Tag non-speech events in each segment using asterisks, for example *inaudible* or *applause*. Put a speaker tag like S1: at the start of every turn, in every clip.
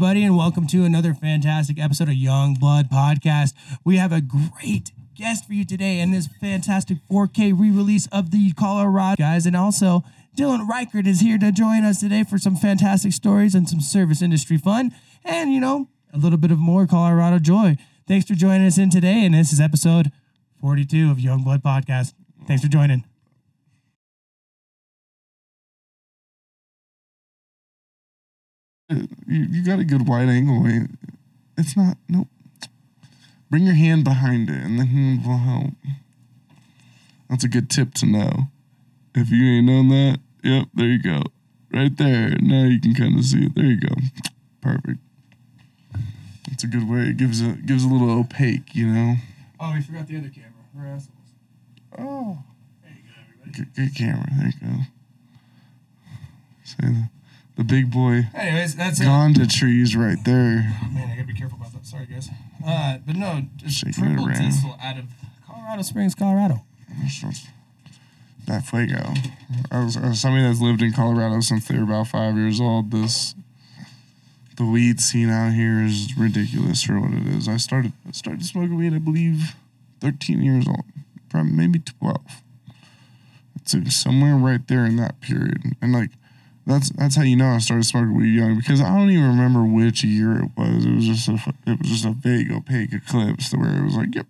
S1: everybody, and welcome to another fantastic episode of Young Blood Podcast. We have a great guest for you today in this fantastic 4K re release of the Colorado guys. And also, Dylan Reichard is here to join us today for some fantastic stories and some service industry fun. And, you know, a little bit of more Colorado joy. Thanks for joining us in today. And this is episode 42 of Young Blood Podcast. Thanks for joining.
S2: You, you got a good wide angle. It's not nope. Bring your hand behind it, and the hand will help. That's a good tip to know. If you ain't known that, yep, there you go, right there. Now you can kind of see it. There you go, perfect. That's a good way. It gives a gives a little opaque, you know.
S1: Oh, we forgot the other camera. We're assholes.
S2: Oh,
S1: There you go, everybody.
S2: good, good camera. There you go. See the, the big boy
S1: Anyways, that's it.
S2: Gonda trees right there.
S1: Oh, man, I gotta be careful about that. Sorry, guys. Uh, but no, just
S2: Shaking
S1: triple diesel out of Colorado Springs, Colorado.
S2: That Fuego. As, as somebody that's lived in Colorado since they were about five years old, this the weed scene out here is ridiculous for what it is. I started I started smoking weed, I believe, thirteen years old, probably maybe twelve. It's like somewhere right there in that period, and like that's that's how you know I started smoking weed young because I don't even remember which year it was. It was just a it was just a vague opaque eclipse to where it was like, yep,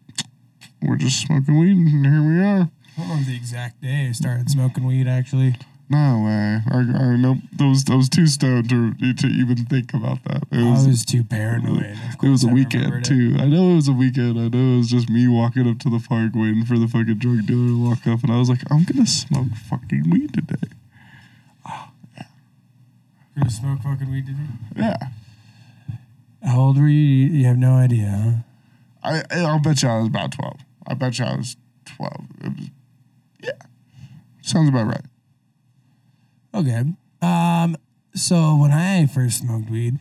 S2: we're just smoking weed, and here we are.
S1: I don't remember the exact day I started smoking weed. Actually,
S2: No way. I, I nope. Those those too stoned to to even think about that. It
S1: I
S2: was
S1: was too paranoid.
S2: It was a
S1: I
S2: weekend too. I know it was a weekend. I know it was just me walking up to the park waiting for the fucking drug dealer to walk up, and I was like, I'm gonna smoke fucking weed today.
S1: You smoke fucking weed?
S2: Yeah.
S1: How old were you? You have no idea, huh?
S2: I I'll bet you I was about twelve. I bet you I was twelve. It was, yeah. Sounds about right.
S1: Okay. Um. So when I first smoked weed,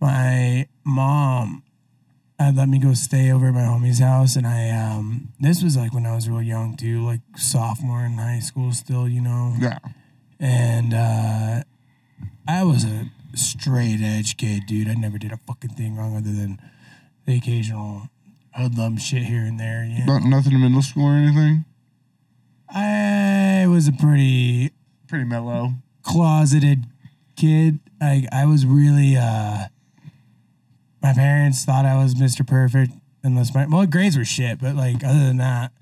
S1: my mom had let me go stay over at my homie's house, and I um. This was like when I was real young too, like sophomore in high school still, you know.
S2: Yeah.
S1: And uh, I was a straight edge kid, dude. I never did a fucking thing wrong other than the occasional hoodlum shit here and there. Know?
S2: Not nothing in middle school or anything.
S1: I was a pretty
S2: Pretty mellow.
S1: closeted kid. I I was really uh my parents thought I was Mr. Perfect unless my well grades were shit, but like other than that,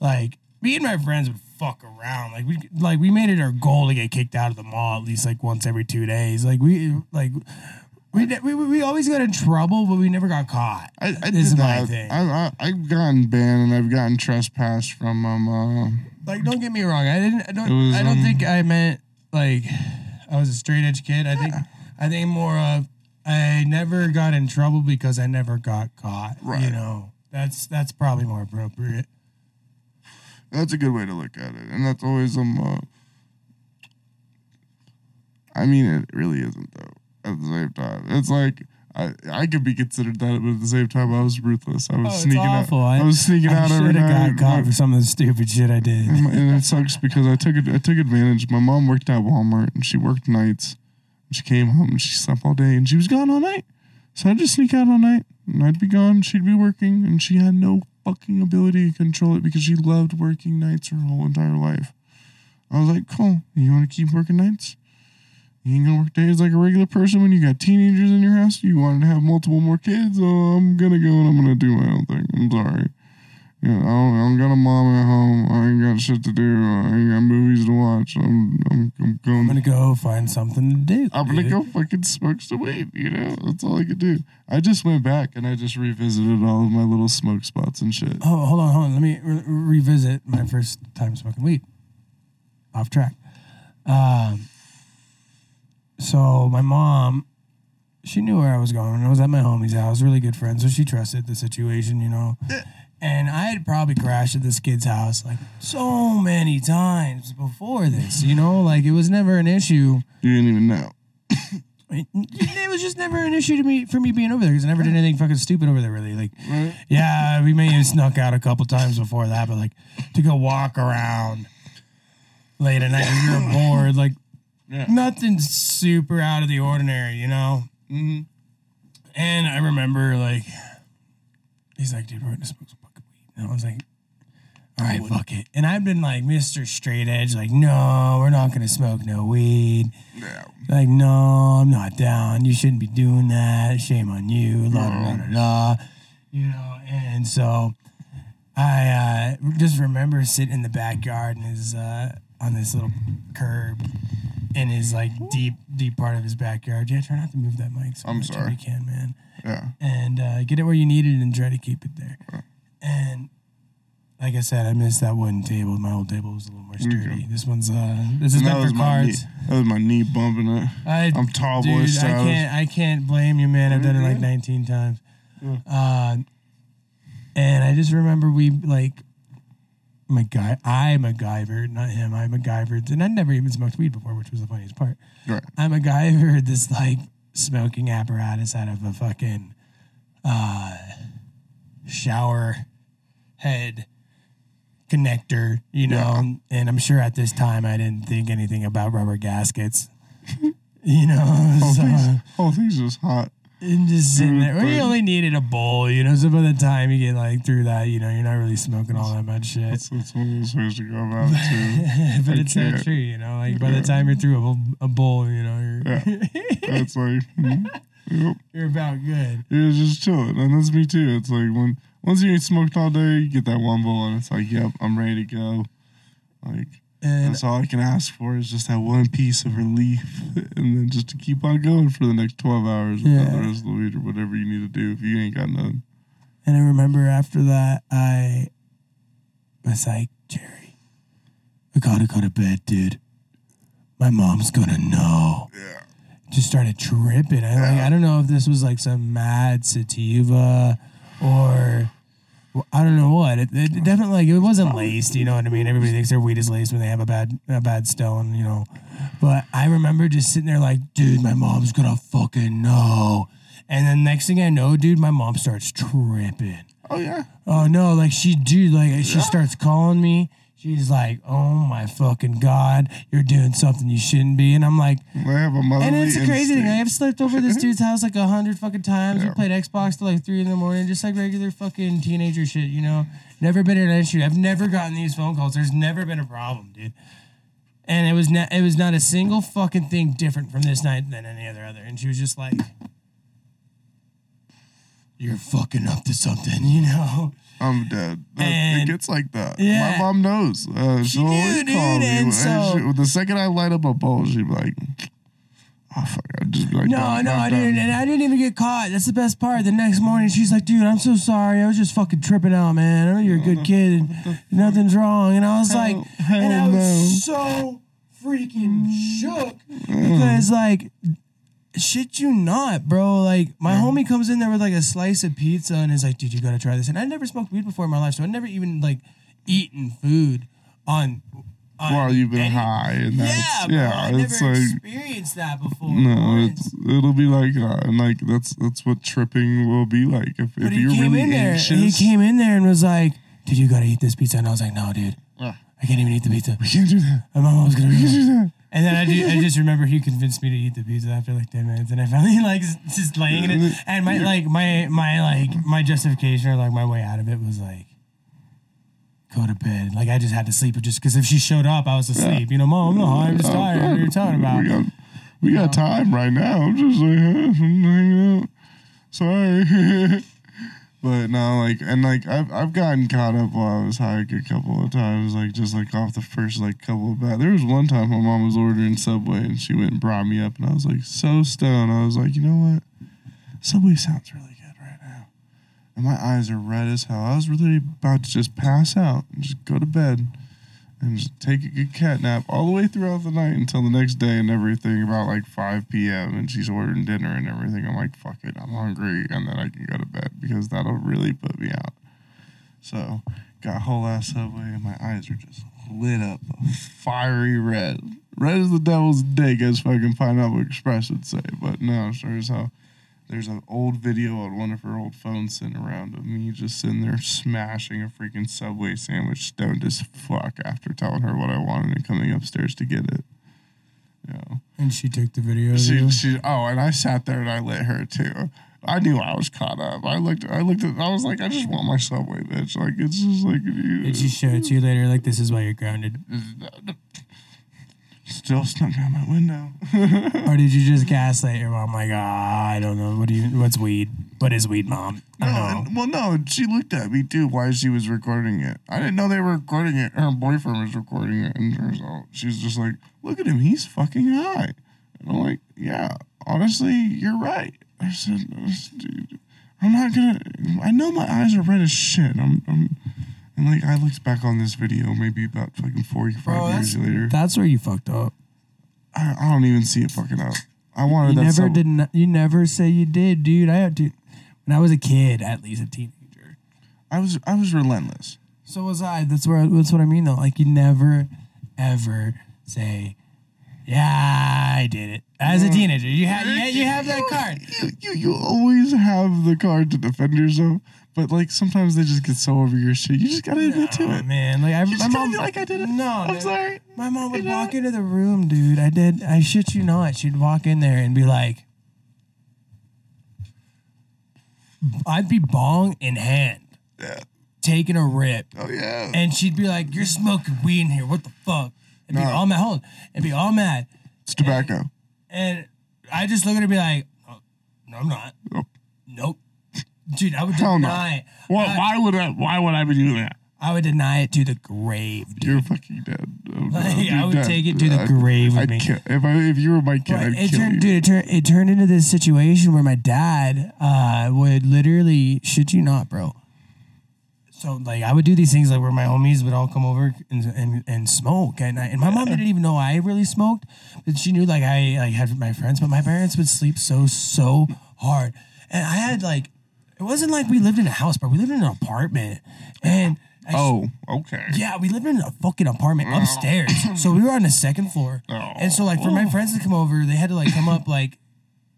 S1: like me and my friends would fuck around. Like we like we made it our goal to get kicked out of the mall at least like once every two days. Like we like we we, we always got in trouble, but we never got caught.
S2: I, I
S1: This is
S2: did
S1: my
S2: that.
S1: thing.
S2: I, I I've gotten banned and I've gotten trespassed from um uh,
S1: Like don't get me wrong, I didn't I don't
S2: was,
S1: I don't
S2: um,
S1: think I meant like I was a straight edge kid. I think I think more of I never got in trouble because I never got caught.
S2: Right.
S1: You know. That's that's probably more appropriate.
S2: That's a good way to look at it, and that's always um. Uh, I mean, it really isn't though. At the same time, it's like I I could be considered that, but at the same time, I was ruthless. I was
S1: Oh,
S2: sneaking
S1: awful.
S2: out.
S1: I-
S2: I, was sneaking
S1: I
S2: out every
S1: should have got caught for some of the stupid shit I did.
S2: and, my- and it sucks because I took. I took advantage. My mom worked at Walmart, and she worked nights. And she came home and she slept all day, and she was gone all night. So I'd just sneak out all night, and I'd be gone. She'd be working, and she had no fucking ability to control it because she loved working nights her whole entire life. I was like, cool. You want to keep working nights? You ain't gonna work days like a regular person when you got teenagers in your house. You wanted to have multiple more kids. Oh, I'm gonna go and I'm gonna do my own thing. I'm sorry. Yeah, I don't, I don't got a mom at home. I ain't got shit to do. I ain't got movies to watch. I'm, I'm, I'm going.
S1: I'm gonna go find something to do.
S2: I'm gonna
S1: dude.
S2: go fucking smoke some weed. You know, that's all I could do. I just went back and I just revisited all of my little smoke spots and shit.
S1: Oh, hold on, hold on. Let me re- revisit my first time smoking weed. Off track. Um, so my mom, she knew where I was going. I was at my homie's house, really good friends, so she trusted the situation, you know. And I had probably crashed at this kid's house like so many times before this, you know, like it was never an issue.
S2: You didn't even know.
S1: It, it was just never an issue to me for me being over there because I never did anything fucking stupid over there. Really, like,
S2: Right?
S1: yeah, we may have snuck out a couple times before that, but like to go walk around late at night when you're bored, like
S2: Yeah.
S1: nothing super out of the ordinary, you know.
S2: Mm-hmm.
S1: And I remember like he's like, dude, we're gonna smoke some fucking weed. And I was like, all right, fuck it. And I've been like Mr. Straight Edge, like, no, we're not gonna smoke no weed.
S2: Yeah.
S1: Like, no, I'm not down. You shouldn't be doing that. Shame on you. La da da da. You know, and so I uh, just remember sitting in the backyard and his uh, on this little curb in his like deep deep part of his backyard. Yeah, try not to move that mic so
S2: I'm
S1: much
S2: sorry.
S1: you can, man.
S2: Yeah.
S1: And uh, get it where you need it and try to keep it there. And like I said, I missed that wooden table. My old table was a little more sturdy. This one's uh, this is
S2: And
S1: meant
S2: was
S1: for
S2: my knee. That was my knee bumping it.
S1: I,
S2: I'm tall boy
S1: Dude, I
S2: style.
S1: can't. I can't blame you, man. I've done it like
S2: Mhm.
S1: 19 times. Uh, and I just remember we like my guy. I MacGyvered, not him. I MacGyvered, and I'd never even smoked weed before, which was the funniest part.
S2: Right.
S1: I MacGyvered this like smoking apparatus out of a fucking uh, shower head connector, you know. And I'm sure at this time I didn't think anything about rubber gaskets. *laughs* You know,
S2: Whole
S1: so,
S2: thing's, whole thing's just hot.
S1: and just sitting there. Well, you only needed a bowl, you know. So by the time you get like through that, you know, you're not really smoking all that much shit.
S2: That's, that's what I'm supposed to go about too. *laughs*
S1: but
S2: I
S1: it's
S2: can't.
S1: true, you know. Like by the time you're through a, bowl- a bowl, you know, you're Yeah. *laughs*
S2: It's like, hmm, yep.
S1: you're about good.
S2: It was just chilling, and that's me too. It's like when once you ain't smoked all day, you get that one bowl, and it's like, yep, I'm ready to go. Like
S1: And
S2: that's all I can ask for is just that one piece of relief, *laughs* and then just to keep on going for the next twelve hours without the rest of the week or whatever you need to do if you ain't got none.
S1: and I remember after that, I was like, Jerry, I gotta go to bed, dude. My mom's gonna know.
S2: Yeah.
S1: Just started tripping. I like I don't know if this was like some mad sativa or well, I don't know what. It, it definitely like it wasn't laced. You know what I mean? Everybody thinks their weed is laced when they have a bad a bad stone. You know, but I remember just sitting there like, dude, my mom's gonna fucking know. And then next thing I know, dude, my mom starts tripping.
S2: Oh yeah.
S1: Oh no, like she dude, like she starts calling me. She's like, "Oh my fucking god, you're doing something you shouldn't be," and I'm like,
S2: They have a motherly
S1: and it's a crazy thing. I've slept over this dude's house like a hundred fucking times. We played Xbox till like three in the morning, just like regular fucking teenager shit, you know. Never been an issue. I've never gotten these phone calls. There's never been a problem, dude. And it was not. It was not a single fucking thing different from this night than any other other. And she was just like, "You're fucking up to something," *laughs* you know.
S2: I'm dead. That, it gets like that.
S1: Yeah.
S2: My mom knows. Uh, she'll
S1: knew,
S2: always
S1: dude,
S2: call me.
S1: and so-
S2: she- the second I light up a bowl, she'd be like, "Oh fuck!" I'd just be like,
S1: No, no, I didn't, and I didn't even get caught. That's the best part. The next morning, she's like, "Dude, I'm so sorry. I was just fucking tripping out, man. I know you're a good uh-huh. kid, and nothing's wrong." And I was like,
S2: Hell-
S1: and I was so freaking shook mm. because, like, shit you not, bro. Like, my homie comes in there with like a slice of pizza and is like, "Dude, you gotta try this." And I never smoked weed before in my life, so I never even like eaten food on. on
S2: While you've been
S1: any-
S2: high, and
S1: Yeah,
S2: that's
S1: bro.
S2: yeah,
S1: I
S2: it's
S1: never
S2: like
S1: experienced that before.
S2: no, it's it'll be like that, and like that's that's what tripping will be like if,
S1: But
S2: if you're really
S1: in there.
S2: anxious.
S1: He came in there and was like, "Dude, you gotta eat this pizza." And I was like, "No, dude,
S2: Ah,
S1: I can't even eat the pizza."
S2: we can't do that.
S1: My mom was gonna. Be
S2: that.
S1: And then I, do, I just remember he convinced me to eat the pizza after like ten minutes, and I finally *laughs* like just laying in it. And my like my my like my justification or like my way out of it was like. Go to bed. Like I just had to sleep, just because if she showed up, I was asleep. You know, mom, no, I'm just
S2: Oh,
S1: tired. What are you talking about?
S2: We got, we got time right now. I'm just like, *laughs* hanging out. Sorry. *laughs* but no, like, and like, I've, I've gotten caught up while I was high a couple of times, like, just like off the first, like, couple of bad. There was one time my mom was ordering Subway and she went and brought me up, and I was like, so stoned. I was like, you know what? Subway sounds really good right now. And my eyes are red as hell. I was really about to just pass out and just go to bed and just take a good cat nap all the way throughout the night until the next day and everything about like 5 p.m. and she's ordering dinner and everything. I'm like, fuck it, I'm hungry and then I can go to bed because that'll really put me out. So, got whole ass Subway and my eyes are just lit up fiery red. Red as the devil's dick, as fucking Pineapple Express would say. But no, sure as hell. There's an old video on one of her old phones sitting around of me just sitting there smashing a freaking Subway sandwich stoned as fuck after telling her what I wanted and coming upstairs to get it. You know.
S1: And she took the video.
S2: She, she, oh, and I sat there and I lit her too. I knew I was caught up. I looked, I looked at, I was like, I just want my subway, bitch. Like it's just like,
S1: Did she show it to you *laughs* later? Like this is why you're grounded,
S2: still snuck out my window. *laughs*
S1: or did you just gaslight your mom? Like, ah, I don't know. What do you? What's weed? What is weed, mom? I
S2: No,
S1: don't know.
S2: and- well, no, she looked at me too while she was recording it. I didn't know they were recording it. Her boyfriend was recording it, and out she's just like, "Look at him, he's fucking high." And I'm like, "Yeah, honestly, you're right." I said, "Dude, I'm not gonna. I know my eyes are red as shit. I'm, I'm and like I looked back on this video maybe about fucking four, five
S1: Bro,
S2: years later.
S1: That's where you fucked up.
S2: I, I don't even see it fucking up. I wanted
S1: You
S2: that.
S1: never did. Not, you never say you did, dude. I had to. When I was a kid, at least a teenager.
S2: I was, I was relentless.
S1: So was I. That's where. That's what I mean, though. Like you never, ever say, "Yeah, did it." As a teenager, you have you, you have that card.
S2: you, you you always have the card to defend yourself, but like sometimes they just get so over your shit. You just gotta admit to it.
S1: man, like I,
S2: You
S1: my
S2: just gotta
S1: mom.
S2: be like I did it.
S1: No,
S2: I'm
S1: dude.
S2: sorry.
S1: My mom would
S2: You know?
S1: walk into the room, dude. I did. I shit you not. She'd walk in there and be like, I'd be bong in hand,
S2: Yeah.
S1: taking a rip,
S2: Oh yeah.
S1: and she'd be like, "You're smoking weed in here. What the fuck?" And be
S2: No.
S1: all mad. Hold on. And be all mad.
S2: It's tobacco.
S1: And I just look at her and be like, "Oh, "No, I'm not.
S2: Nope.
S1: Nope." Dude, I would
S2: Hell no.
S1: deny.
S2: Why,
S1: I,
S2: why would I? Why would I be doing that?
S1: I would deny it to the grave. Dude.
S2: You're fucking dead. I'm-
S1: Like,
S2: I'd
S1: I would
S2: dead.
S1: take it to the
S2: I'd-
S1: grave with
S2: I'd
S1: me.
S2: Kill, if I if you were my kid,
S1: Right,
S2: I'd
S1: it
S2: kill
S1: turned,
S2: you.
S1: dude, it turned, it turned into this situation where my dad uh, would literally shit you not, bro. So like I would do these things like where my homies would all come over and and, and smoke at night, and my mom didn't even know I really smoked, but she knew like I like had my friends. But my parents would sleep so so hard, and I had like it wasn't like we lived in a house, but We lived in an apartment, and I
S2: Oh, okay.
S1: yeah, we lived in a fucking apartment upstairs. so we were on the second floor.
S2: Oh.
S1: And so like for my friends to come over, they had to like come up like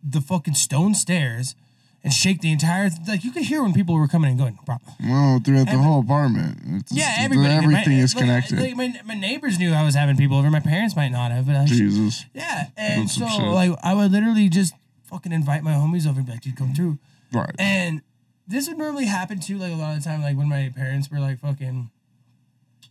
S1: the fucking stone stairs and shake the entire like you could hear when people were coming and going, problem.
S2: Well, throughout the whole apartment, it's,
S1: Yeah, everybody
S2: everything
S1: my,
S2: is
S1: like,
S2: connected.
S1: Like, my, my neighbors knew I was having people over. My parents might not have, but I
S2: Jesus.
S1: yeah. And
S2: That's
S1: so like I would literally just fucking invite my homies over and be like, dude, come through.
S2: Right.
S1: And this would normally happen too, like a lot of the time, like when my parents were like fucking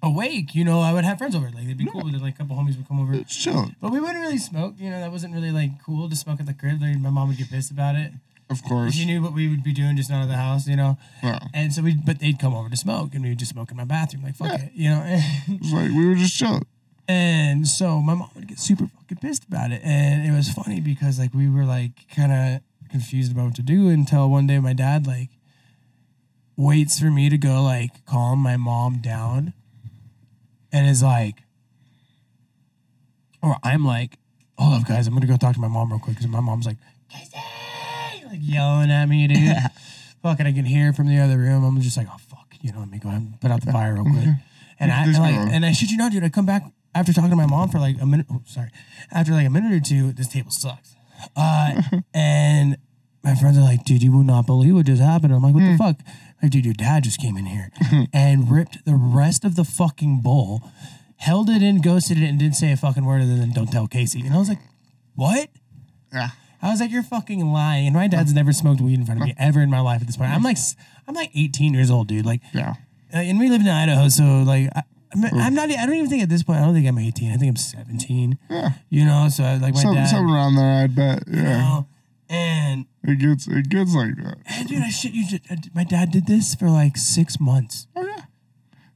S1: awake, you know, I would have friends over. Like they'd be cool like a couple homies would come over.
S2: It's chill.
S1: But we wouldn't really smoke, you know, that wasn't really like cool to smoke at the crib. Like my mom would get pissed about it.
S2: Of course.
S1: She knew what we would be doing just out of the house, you know.
S2: Yeah.
S1: And so we but they'd come over to smoke and we would just smoke in my bathroom, like fuck
S2: Yeah.
S1: it, you know. *laughs*
S2: It's like we were just chilling.
S1: And so my mom would get super fucking pissed about it. And it was funny because like we were like kind of confused about what to do until one day my dad like waits for me to go like calm my mom down and is like, or I'm like, hold up guys, I'm gonna go talk to my mom real quick because my mom's like, Casey, like yelling at me, dude. *laughs* Fucking, I can hear from the other room. I'm just like, oh fuck, you know, let me go ahead and put out the fire real quick. And I and like, and I shit you not, dude. I come back after talking to my mom for like a minute. Oh, sorry, after like a minute or two. This table sucks. Uh, *laughs* and my friends are like, dude, you will not believe what just happened. I'm like, what the fuck? Like, dude, your dad just came in here *laughs* and ripped the rest of the fucking bowl, held it in, ghosted it, and didn't say a fucking word other than "Don't tell Casey." And I was like, what?
S2: Yeah.
S1: I was like, you're fucking lying. And my dad's never smoked weed in front of me ever in my life at this point. I'm like, I'm like 18 years old, dude. Like,
S2: Yeah.
S1: uh, and we live in Idaho, so like, I, I'm, I'm not. I don't even think at this point. I don't think I'm 18. I think I'm 17.
S2: Yeah.
S1: You know, so I, like my
S2: Some,
S1: dad.
S2: something around there, I'd bet.
S1: you
S2: Yeah.
S1: know, and
S2: It gets it gets like that.
S1: and dude, I shit you. ju- uh, My dad did this for like six months.
S2: Oh yeah.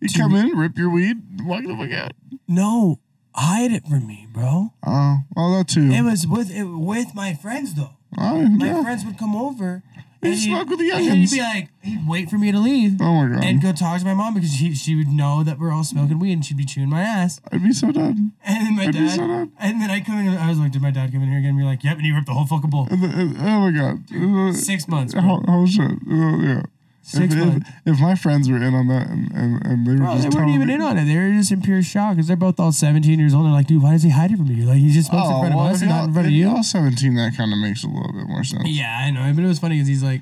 S2: You come in, rip your weed, walk the fuck out.
S1: No, hide it from me, bro.
S2: Oh, well that too.
S1: It was with it, with my friends though.
S2: oh,
S1: My
S2: yeah.
S1: friends would come over. And he'd-
S2: smoke with the
S1: and He'd be like, he'd wait for me to leave.
S2: Oh my god.
S1: and go talk to my mom because she she would know that we're all smoking weed and she'd be chewing my ass.
S2: I'd be so done.
S1: And then my
S2: I'd be
S1: dad,
S2: so done.
S1: and then I come in. I was like, did my dad come in here again? And be like, yep. And he ripped the whole fucking bowl.
S2: And the- and- oh my god. Uh,
S1: Six months, bro.
S2: Oh, oh shit. Uh, yeah.
S1: Six
S2: if. If, if my friends were in on that and, and, and they were
S1: Bro,
S2: just
S1: they weren't even
S2: me,
S1: in on it. They were just in pure shock because they're both all 17 years old. They're like, dude, why does he hide it from you? Like, he just smokes in front of
S2: Oh,
S1: us and not in front of you.
S2: y'all 17, that kind of makes a little bit more sense.
S1: Yeah, I know. But it was funny because he's like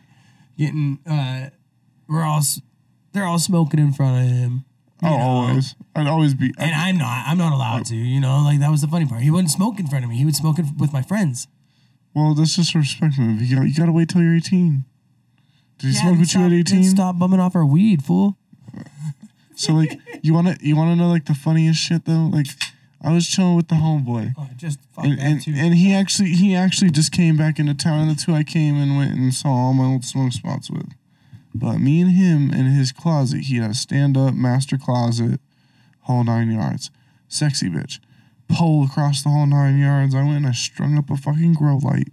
S1: getting, uh, we're all, s- they're all smoking in front of him. You
S2: Oh,
S1: know?
S2: always. I'd always be.
S1: And I'm not. I'm not allowed to. You know, like that was the funny part. He wouldn't smoke in front of me. He would smoke in- with my friends.
S2: well, that's just a respect move. You got you got to wait till you're 18. Did he
S1: Yeah,
S2: smoke with you at 18?
S1: Stop bumming off our weed, fool.
S2: So like, *laughs* you wanna you wanna know like the funniest shit though? Like, I was chilling with the homeboy.
S1: Oh, just fuck
S2: and,
S1: that
S2: and,
S1: too.
S2: and he actually he actually just came back into town and that's who I came and went and saw all my old smoke spots with. But me and him in his closet, he had a stand up master closet, whole nine yards. Sexy bitch. Pole across the whole nine yards. I went and I strung up a fucking grow light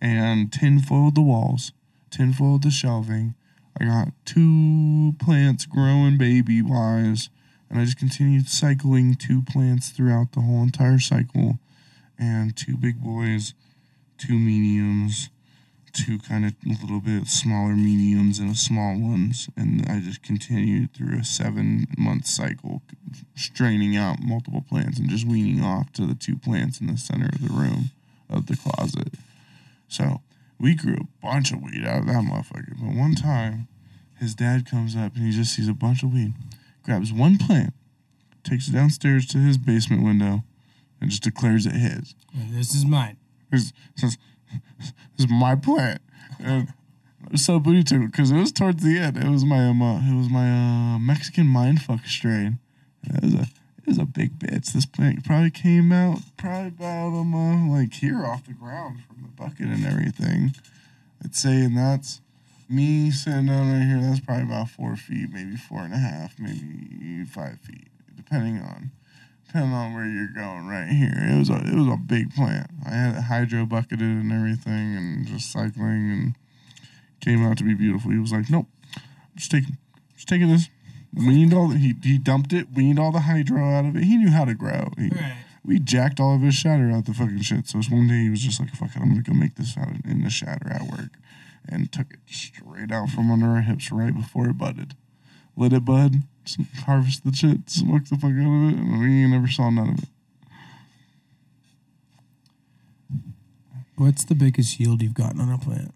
S2: and tinfoiled the walls, tinfoiled the shelving. I got two plants growing baby wise, and I just continued cycling two plants throughout the whole entire cycle, and two big boys, two mediums, two kind of little bit smaller mediums, and a small ones, and I just continued through a seven month cycle, straining out multiple plants and just weaning off to the two plants in the center of the room of the closet. So we grew a bunch of weed out of that motherfucker. But one time, his dad comes up and he just sees a bunch of weed, grabs one plant, takes it downstairs to his basement window, and just declares it his.
S1: this is mine.
S2: This, this, this is my plant. And so booty to because it was towards the end. It was my um, uh, it was my uh, Mexican mindfuck strain. It was a was a big bitch. This plant probably came out probably about um uh, like here off the ground from the bucket and everything. I'd say, and that's me sitting down right here. That's probably about four feet, maybe four and a half, maybe five feet, depending on depending on where you're going right here. It was a it was a big plant. I had it hydro bucketed and everything and just cycling and came out to be beautiful. He was like, Nope, I'm just taking just taking this. Weaned all the, he he dumped it, weaned all the hydro out of it. He knew how to grow. He,
S1: Right.
S2: We jacked all of his shatter out the fucking shit. So one day he was just like, fuck it, I'm gonna go make this out in the shatter at work. And took it straight out from under our hips right before it budded. Let it bud, s- harvest the shit, smoke the fuck out of it, and we never saw none of it.
S1: What's the biggest yield you've gotten on a plant?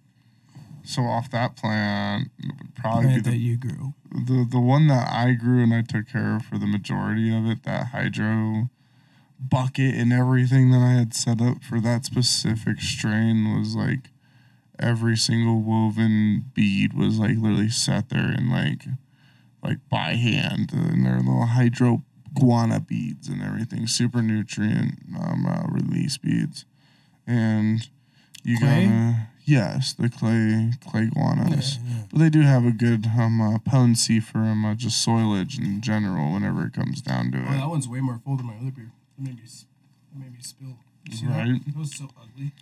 S2: So off that plant, probably
S1: Plant
S2: be
S1: that
S2: the,
S1: you grew.
S2: the the one that I grew and I took care of for the majority of it, that hydro bucket and everything that I had set up for that specific strain was like every single woven bead was like literally set there and like like by hand and they're little hydro guana beads and everything super nutrient um, uh, release beads and you
S1: Clay?
S2: gotta yes the clay clay guanas
S1: Yeah, yeah.
S2: but they do have a good um, uh, potency for um, uh, just soilage in general whenever it comes down to
S1: Oh,
S2: it
S1: that one's way more full than my other beer. It made me, that made me spill. You see that?
S2: Right.
S1: That was so ugly.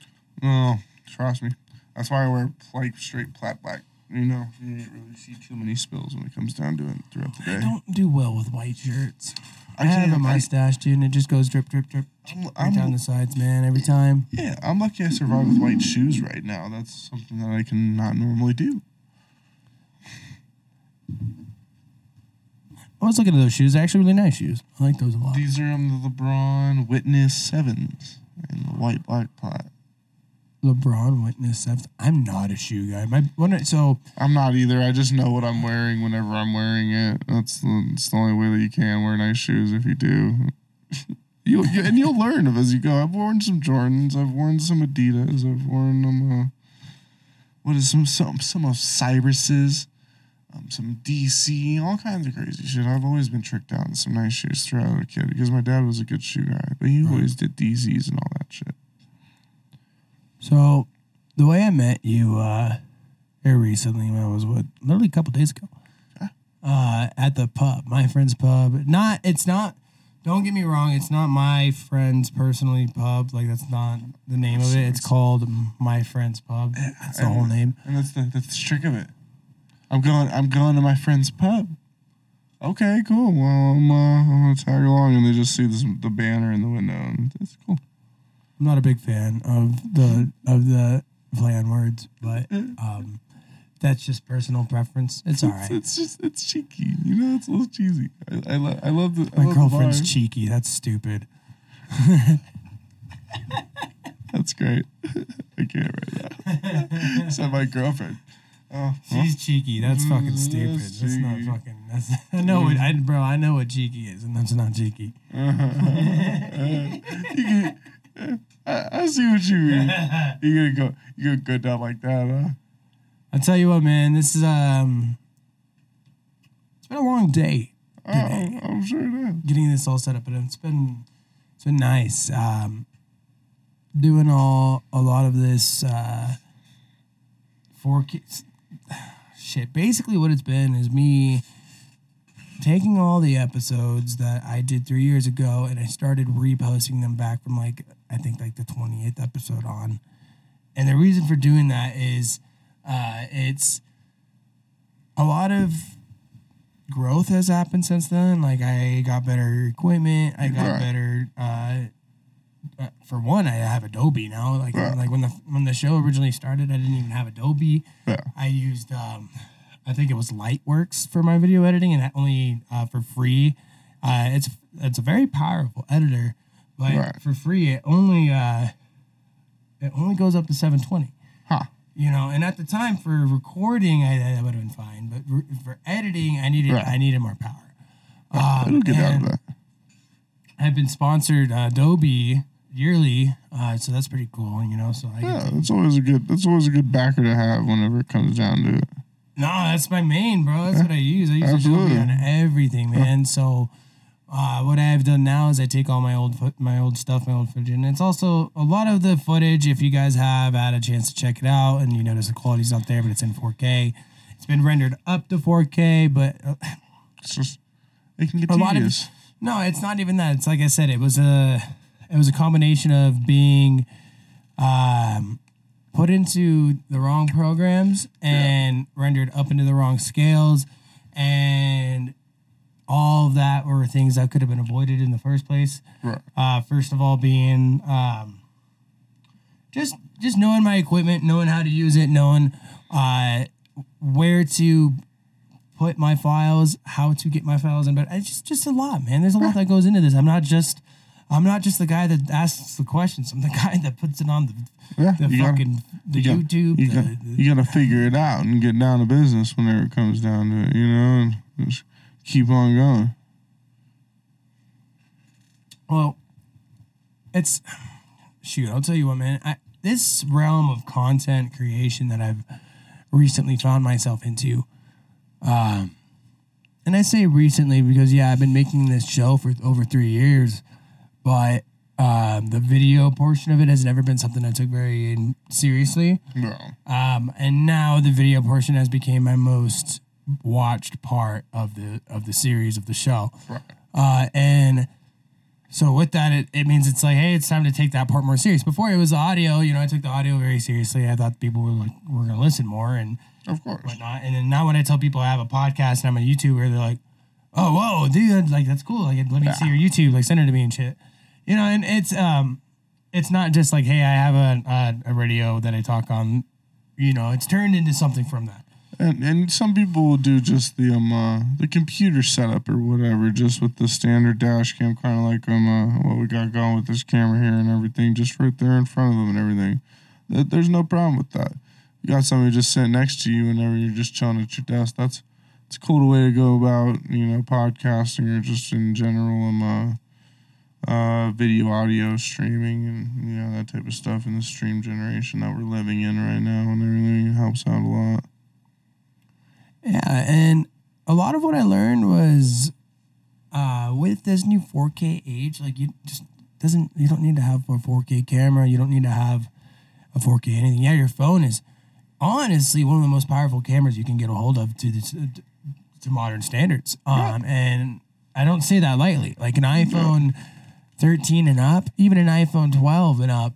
S2: Oh, trust me. That's why I wear like straight plat black. You know, you didn't really see too many spills when it comes down to it throughout the day.
S1: I don't do well with white shirts. I,
S2: I
S1: have a mustache, dude, and it just goes drip, drip, drip,
S2: I'm,
S1: right
S2: I'm-
S1: down the sides, man, every time.
S2: yeah, I'm lucky I survive with white shoes right now. That's something that I can not normally do.
S1: I was looking at those shoes. They're actually really nice shoes. I like those a lot.
S2: These are um, the LeBron Witness Sevens and the white black plat.
S1: LeBron witness stuff. I'm not a shoe guy. My one, so
S2: I'm not either. I just know what I'm wearing whenever I'm wearing it. That's the, that's the only way that you can wear nice shoes if you do. *laughs* you'll, you, and you'll learn as you go. I've worn some Jordans. I've worn some Adidas. I've worn them. Uh, what is some some some of Cyrus's, um, some DC, all kinds of crazy shit. I've always been tricked out in some nice shoes throughout a kid because my dad was a good shoe guy, but he
S1: Right.
S2: always did DZs and all that shit.
S1: So the way I met you uh here recently, when I was what literally a couple days ago, uh, at the pub, my friend's pub. Not, it's not. Don't get me wrong. It's not my friend's personally pub. Like that's not the name of it. It's called my friend's pub. That's the whole name.
S2: And that's the that's the trick of it. I'm going I'm going to my friend's pub. Okay, cool. Well, I'm, uh, I'm gonna tag along, and they just see this, the banner in the window, and it's cool.
S1: I'm not a big fan of the of the play on words, but um, that's just personal preference. It's all right.
S2: It's, it's just it's cheeky, you know. It's a little cheesy. I I, lo- I love the I
S1: My
S2: love
S1: girlfriend's
S2: the
S1: cheeky. That's stupid. *laughs*
S2: That's great. *laughs* I can't right now. Said my girlfriend. Oh,
S1: She's cheeky. That's fucking
S2: Mm,
S1: stupid.
S2: that's
S1: That's not fucking. That's, I know what I bro. I know what cheeky is, and that's not cheeky. *laughs*
S2: I, I see what you mean. *laughs* You gonna go? You gonna go down like that? Huh?
S1: I tell you what, man. This is um. It's been a long day
S2: Oh, I'm sure it is.
S1: getting this all set up, but it's been it's been nice. Um, doing all a lot of this uh, for kids. Shit, basically what it's been is me taking all the episodes that I did three years ago and I started reposting them back from like I think like the twenty eighth episode on. And the reason for doing that is uh, it's a lot of growth has happened since then. Like I got better equipment. I got
S2: Right.
S1: better. Uh, uh, for one, I have Adobe now. Like
S2: Right.
S1: like when the when the show originally started, I didn't even have Adobe.
S2: Yeah.
S1: I used um, I think it was Lightworks for my video editing, and only uh, for free. Uh, it's it's a very powerful editor, but
S2: Right.
S1: for free it only uh, it only goes up to seven twenty
S2: Huh.
S1: you know and at the time for recording i, I would have been fine but re- for editing i needed
S2: Right.
S1: i needed more power um,
S2: It'll get out of that.
S1: i've been sponsored uh, adobe yearly uh, so that's pretty cool you know so i
S2: Yeah, that's always a good. That's always a good backer to have whenever it comes down to it.
S1: no that's my main bro that's what i use i use
S2: Absolutely.
S1: adobe on everything man so uh, what I've done now is I take all my old foot, my old stuff, my old footage, and it's also a lot of the footage. If you guys have had a chance to check it out, and you notice the quality's not there, but it's in 4K. It's been rendered up to 4K, but uh, *laughs*
S2: It's just it can get
S1: a lot of no, it's not even that. It's like I said, it was a it was a combination of being um, put into the wrong programs and rendered up into the wrong scales, and all of that were things that could have been avoided in the first place.
S2: Right.
S1: Uh, first of all, being um, just just knowing my equipment, knowing how to use it, knowing uh, where to put my files, how to get my files in. But it's just just a lot, man. There's a lot that goes into this. I'm not just I'm not just the guy that asks the questions. I'm the *laughs* guy that puts it on the
S2: Yeah,
S1: the
S2: you gotta-
S1: fucking the
S2: you gotta-
S1: YouTube.
S2: You
S1: the,
S2: got
S1: the-
S2: you got to figure it out and get down to business whenever it comes down to it, you know, and keep on going.
S1: Well, it's shoot. I'll tell you what, man. I, this realm of content creation that I've recently found myself into, um, and I say recently because yeah, I've been making this show for over three years, but um, the video portion of it has never been something I took very in, seriously.
S2: Bro,
S1: Um, and now the video portion has become my most watched part of the of the series of the show.
S2: Right.
S1: Uh, and so with that, it, it means it's like, hey, it's time to take that part more serious. Before it was the audio, you know, I took the audio very seriously. I thought people were like, were gonna listen more and
S2: of course.
S1: whatnot. And then now when I tell people I have a podcast and I'm a YouTuber, they're like, oh, whoa, dude, like that's cool. Like let me see your YouTube, like send it to me and shit. You know, and it's um, it's not just like, hey, I have a a, a radio that I talk on. You know, it's turned into something from that.
S2: And and some people will do just the um uh, the computer setup or whatever, just with the standard dash cam, kind of like um uh, what we got going with this camera here and everything, just right there in front of them and everything. Th- There's no problem with that. You got somebody just sitting next to you whenever you're just chilling at your desk. That's it's a cool way to go about you know podcasting or just in general um uh, uh video audio streaming and you know that type of stuff in the stream generation that we're living in right now and everything helps out a lot.
S1: Yeah, and a lot of what I learned was uh, with this new 4K age, like you just doesn't you don't need to have a 4K camera, you don't need to have a 4K anything. Yeah, your phone is honestly one of the most powerful cameras you can get a hold of to this, to modern standards. Um, and I don't say that lightly. Like an iPhone 13 and up, even an iPhone 12 and up,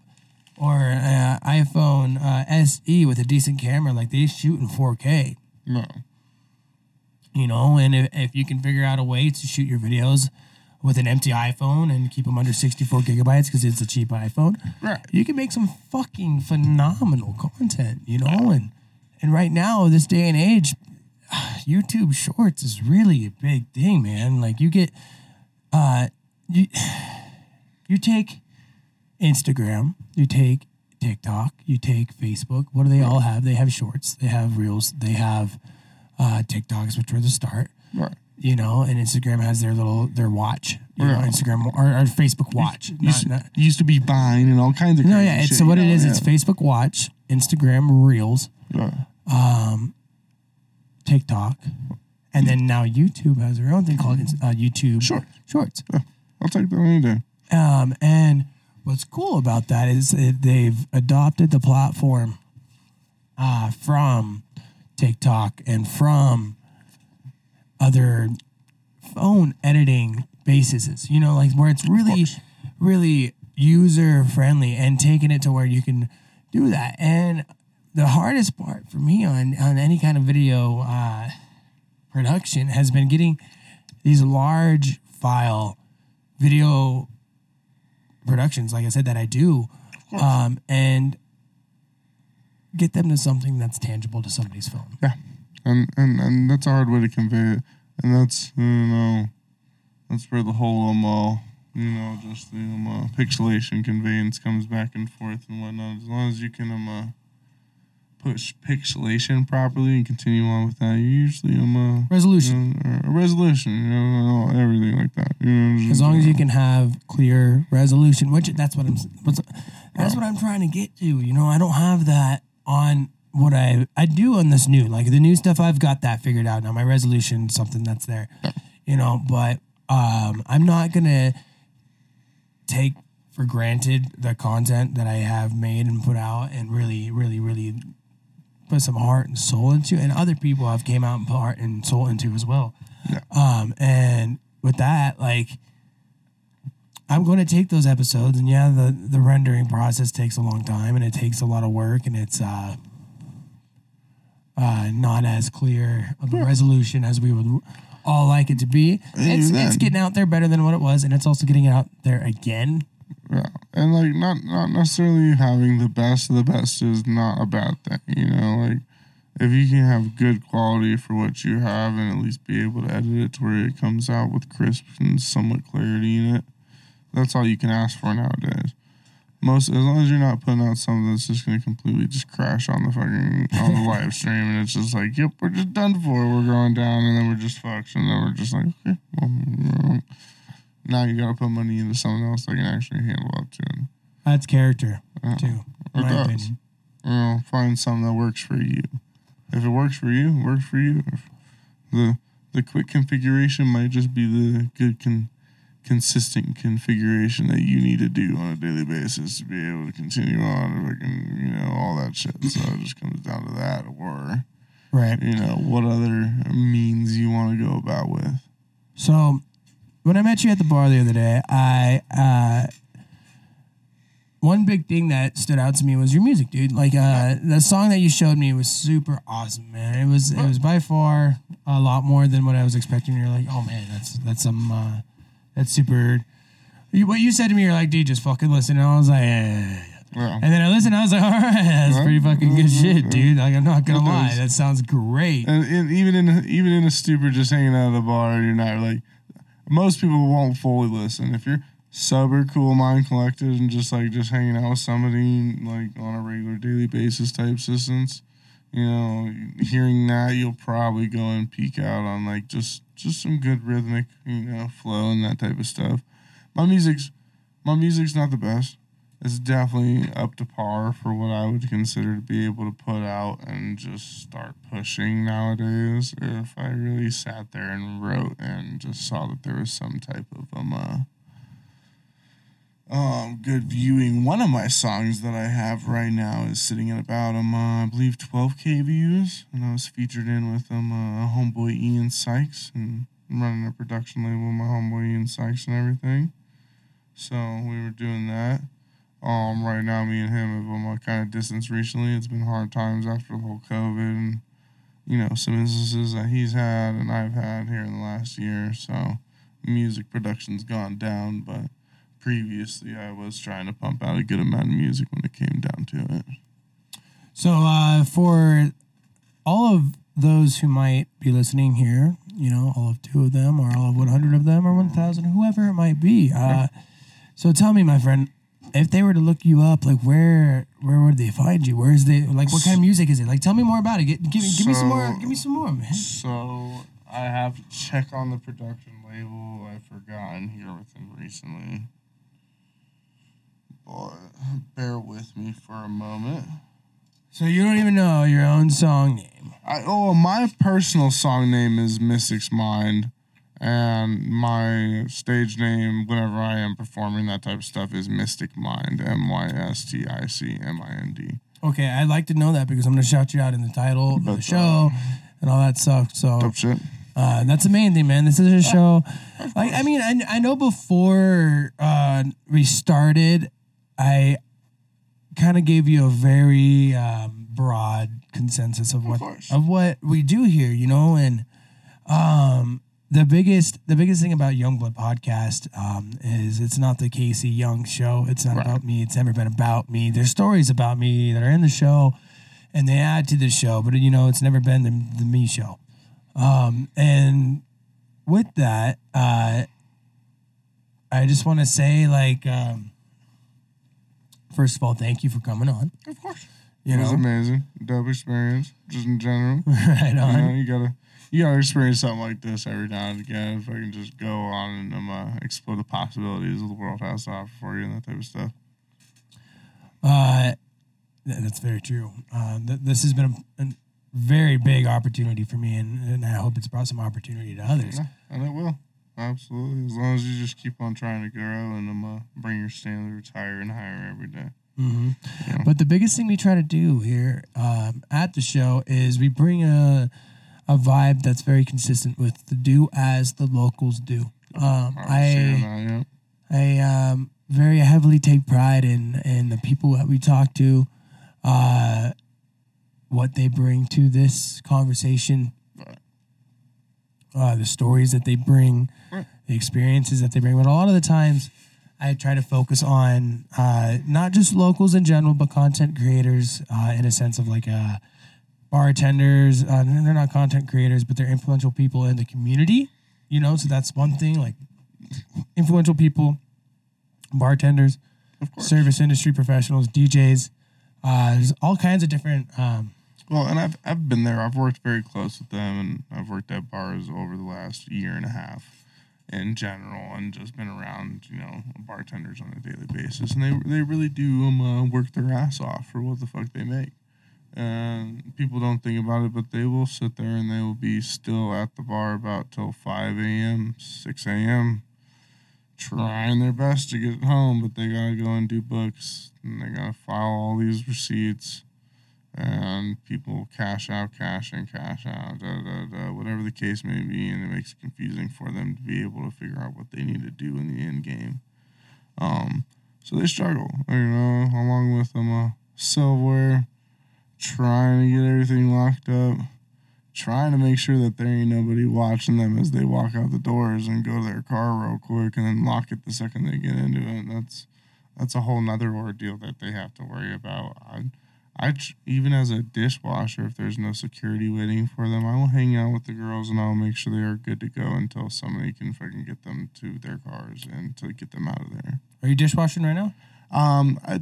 S1: or uh, iPhone uh, SE with a decent camera, like they shoot in 4K
S2: No.
S1: You know and if, if you can figure out a way to shoot your videos with an empty iphone and keep them under 64 gigabytes because it's a cheap iphone
S2: Right.
S1: you can make some fucking phenomenal content you know and and right now this day and age *sighs* youtube shorts is really a big thing man. Like you get uh you *sighs* you take instagram you take tiktok you take facebook. What do they all have? They have shorts they have reels they have uh tiktoks which were the start
S2: Right.
S1: you know, and Instagram has their little their watch, you know,
S2: Yeah.
S1: Instagram or, or Facebook Watch. Not,
S2: Used,
S1: not,
S2: used to be Vine and all kinds of.
S1: no,
S2: crazy
S1: yeah. It's,
S2: shit,
S1: so what
S2: you
S1: it
S2: know?
S1: is, it's
S2: Yeah.
S1: Facebook Watch, Instagram Reels,
S2: Yeah.
S1: TikTok, and then now YouTube has their own thing called uh, YouTube
S2: Shorts.
S1: Shorts.
S2: I'll take that any day.
S1: Um, and what's cool about that is that they've adopted the platform uh, from TikTok and from other phone editing bases. You know, like where it's really, really user friendly and taking it to where you can do that. And the hardest part for me on on any kind of video uh, production has been getting these large file video productions, like I said, that I do, um, and get them to something that's tangible to somebody's phone.
S2: Yeah, and and and that's a hard way to convey it, and that's you know, that's where the whole um, uh, you know, just the um, uh, pixelation conveyance comes back and forth and whatnot. As long as you can um, uh, push pixelation properly and continue on with that, you usually um, uh,
S1: Resolution.
S2: you know, a resolution, you know, everything like that. You know,
S1: As long as you can have clear resolution, which that's what I'm what's, that's what I'm trying to get to. You know, I don't have that on what I I do on this new like the new stuff. I've got that figured out now. My resolution, something that's there, you know. But um, I'm not gonna take for granted the content that I have made and put out, and really, really, really put some heart and soul into. And other people have came out and put heart and soul into as well.
S2: Yeah.
S1: Um, and with that, like. I'm going to take those episodes, and yeah, the the rendering process takes a long time, and it takes a lot of work, and it's uh, uh, not as clear of a resolution as we would all like it to be. It's, it's getting out there better than what it was, and it's also getting it out there again.
S2: Yeah, and like not not necessarily having the best of the best is not a bad thing. You know, like if you can have good quality for what you have and at least be able to edit it to where it comes out with crisp and somewhat clarity in it, that's all you can ask for nowadays. Most as long as you're not putting out something that's just gonna completely just crash on the fucking on the live stream and it's just like, yep, we're just done for. We're going down and then we're just fucked and then we're just like, okay, well, mm, now you gotta put money into something else that can actually handle up to it.
S1: That's character
S2: Yeah.
S1: too,
S2: It
S1: my
S2: does.
S1: opinion.
S2: You know, find something that works for you. If it works for you, it works for you. If the the quick configuration might just be the good con, consistent configuration that you need to do on a daily basis to be able to continue on if I can, you know, all that shit. So it just comes down to that or
S1: Right.
S2: you know, what other means you want to go about with.
S1: So when I met you at the bar the other day, I uh one big thing that stood out to me was your music, dude. Like uh the song that you showed me was super awesome, man. It was it was by far a lot more than what I was expecting. You're like, oh man, that's that's some uh that's super you, what you said to me, you're like, dude, just fucking listen. And I was like, yeah, yeah. And then I listened, I was like, *laughs* all right, that's pretty fucking good mm-hmm. shit, dude. Like, I'm not gonna
S2: It
S1: lie, that sounds great.
S2: And, and even in even in a stupor, just hanging out at a bar, you're not like most people won't fully listen. If you're sober, cool, mind collected, and just like just hanging out with somebody like on a regular daily basis type systems, you know, hearing that you'll probably go and peek out on like just just some good rhythmic, you know, flow and that type of stuff. My music's my music's not the best. It's definitely up to par for what I would consider to be able to put out and just start pushing nowadays. If I really sat there and wrote and just saw that there was some type of um uh, um good viewing. One of my songs that I have right now is sitting at about um uh, I believe 12k views, and I was featured in with um uh, homeboy Ian Sykes and I'm running a production label with my homeboy Ian Sykes and everything. So we were doing that. Um, right now, me and him have um, a kind of distance recently. It's been hard times after the whole COVID and, you know, some instances that he's had and I've had here in the last year. So music production's gone down, but previously I was trying to pump out a good amount of music when it came down to it.
S1: So uh, for all of those who might be listening here, you know, all of two of them, or all of one hundred of them, or one thousand, whoever it might be. Uh, so tell me, my friend, if they were to look you up, like where where would they find you? Where is they like? What kind of music is it? Like, tell me more about it. Get, give me give me some more. Give me some more, man.
S2: So I have to check on the production label. I've forgotten here within recently. But bear with me for a moment.
S1: So you don't even know your own song name.
S2: I oh my personal song name is Mystic's Mind, and my stage name whenever I am performing that type of stuff is Mystic Mind. M Y S T I C M I N D.
S1: Okay, I'd like to know that because I'm going to shout you out in the title of the show and all that stuff. So
S2: Dope shit.
S1: uh, that's the main thing, man. This is a show. Like, I mean, I, I know before uh, we started, I kind of gave you a very um, broad consensus of what
S2: course.
S1: of what we do here, you know, and um, the biggest the biggest thing about Youngblood podcast um, is it's not the Casey Young show. It's not
S2: Right.
S1: about me. It's never been about me. There's stories about me that are in the show, and they add to the show. But you know, it's never been the, the me show. Um, and with that, uh, I just want to say, like, um, first of all, thank you for coming on.
S2: Of course.
S1: You
S2: it was
S1: know,
S2: amazing. Dope experience, just in general. *laughs*
S1: right
S2: You know, you gotta you gotta experience something like this every now and again. If I can just go on and um, uh, explore the possibilities of the world has to offer for you and that type of stuff.
S1: Uh, th- that's very true. Uh, th- this has been a, a very big opportunity for me, and, and I hope it's brought some opportunity to others.
S2: Yeah, and it will. Absolutely. As long as you just keep on trying to grow and um, uh, bring your standards higher and higher every day.
S1: hmm
S2: Yeah.
S1: But the biggest thing we try to do here um, at the show is we bring a a vibe that's very consistent with the do as the locals do. Um,
S2: I,
S1: I. I um, very heavily take pride in in the people that we talk to, uh, what they bring to this conversation, uh, the stories that they bring. The experiences that they bring. But a lot of the times, I try to focus on uh, not just locals in general, but content creators uh, in a sense of like uh, bartenders. Uh, they're not content creators, but they're influential people in the community. You know, so that's one thing. Like influential people, bartenders, service industry professionals, DJs. Uh, there's all kinds of different. Um,
S2: Well, and I've I've been there. I've worked very close with them, and I've worked at bars over the last year and a half, in general, and just been around you know bartenders on a daily basis, and they they really do um uh, work their ass off for what the fuck they make. And people don't think about it, but they will sit there and they will be still at the bar about till five a.m., six a.m. Trying their best to get home, but they gotta go and do books, and they gotta file all these receipts and people cash out, cash in, cash out, da, da, da, whatever the case may be, and it makes it confusing for them to be able to figure out what they need to do in the end game. Um, so they struggle, you know, along with them, uh, silverware, trying to get everything locked up, trying to make sure that there ain't nobody watching them as they walk out the doors and go to their car real quick and then lock it the second they get into it. That's that's a whole nother ordeal that they have to worry about. I, I tr- even as a dishwasher, if there's no security waiting for them, I will hang out with the girls and I'll make sure they are good to go until somebody can fucking get them to their cars and to get them out of there.
S1: are you dishwashing right now?
S2: Um, I,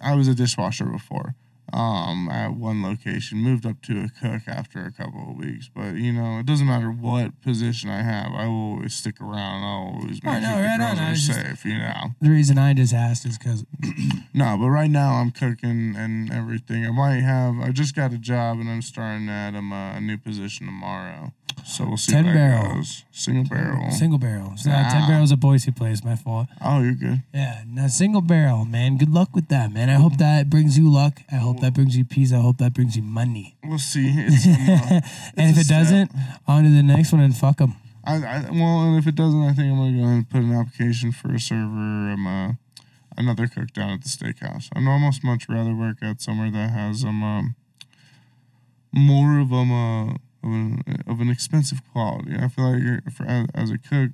S2: I was a dishwasher before. Um, at one location, moved up to a cook after a couple of weeks. But you know, it doesn't matter what position I have, I will always stick around. I'll always make
S1: Oh, no,
S2: sure
S1: right
S2: the girls
S1: I
S2: are
S1: was just-
S2: safe. You know.
S1: The reason I just asked is because *clears throat*
S2: No, but right now I'm cooking and everything. I might have. I just got a job and I'm starting at um, a new position tomorrow. So we'll see.
S1: Ten
S2: how that
S1: barrel.
S2: goes. Single barrel.
S1: single barrel. So, ten barrels of Boise place. My fault.
S2: oh, you're good.
S1: Yeah, now single barrel, man. Good luck with that, man. I hope that brings you luck. I hope that brings you peace. I hope that brings you money.
S2: We'll see. *laughs* It's, uh, *laughs*
S1: and if it
S2: step.
S1: doesn't, on to the next one and fuck them.
S2: I, I well, and if it doesn't, I think I'm gonna go ahead and put an application for a server. Um, uh, another cook down at the steakhouse. I'd almost much rather work at somewhere that has um, um more of um uh, of an, of an expensive quality. I feel like for, as, as a cook,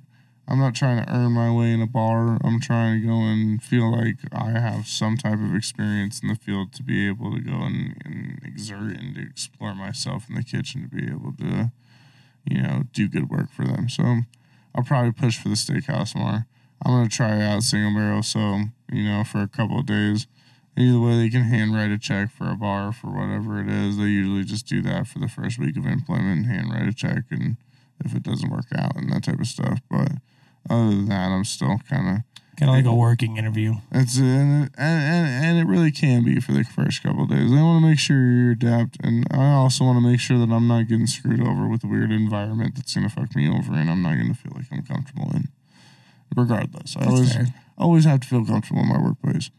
S2: I'm not trying to earn my way in a bar. I'm trying to go and feel like I have some type of experience in the field to be able to go and, and exert and to explore myself in the kitchen to be able to, you know, do good work for them. So I'll probably push for the steakhouse more. I'm gonna try out single barrel, so you know, for a couple of days. Either way, they can handwrite a check for a bar for whatever it is. They usually just do that for the first week of employment, handwrite a check, and if it doesn't work out and that type of stuff. But other than that, I'm still kind of
S1: Kind of like a working interview.
S2: it's and, it- and and and it really can be for the first couple of days. I want to make sure you're adept, and I also want to make sure that I'm not getting screwed over with a weird environment that's gonna fuck me over, and I'm not gonna feel like I'm comfortable in. Regardless, I
S1: That's
S2: always
S1: fair.
S2: always have to feel comfortable in my workplace,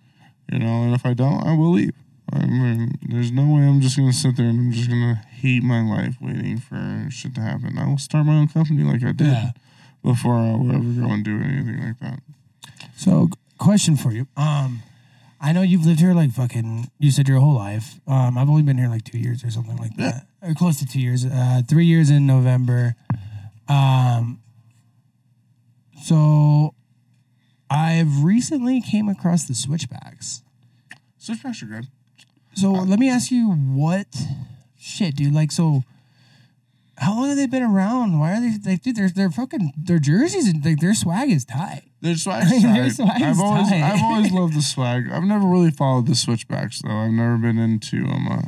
S2: you know. And if I don't, I will leave. I mean, there's no way I'm just gonna sit there and I'm just gonna hate my life waiting for shit to happen. I will start my own company like I did
S1: Yeah.
S2: before I will ever go and do anything like that.
S1: So, question for you. Um, I know you've lived here like fucking. You said your whole life. Um, I've only been here like two years or something like that, or close to two years. Uh, three years in November. Um, so I've recently came across the switchbacks.
S2: Switchbacks are good.
S1: So let me ask you what shit, dude. Like, so how long have they been around? Why are they like, dude? They're they're fucking their jerseys and like their swag is tight.
S2: Their swag, *laughs*
S1: Their
S2: tight.
S1: swag's
S2: I've always,
S1: tight.
S2: I've always *laughs* loved the swag. I've never really followed the switchbacks though. I've never been into um, uh,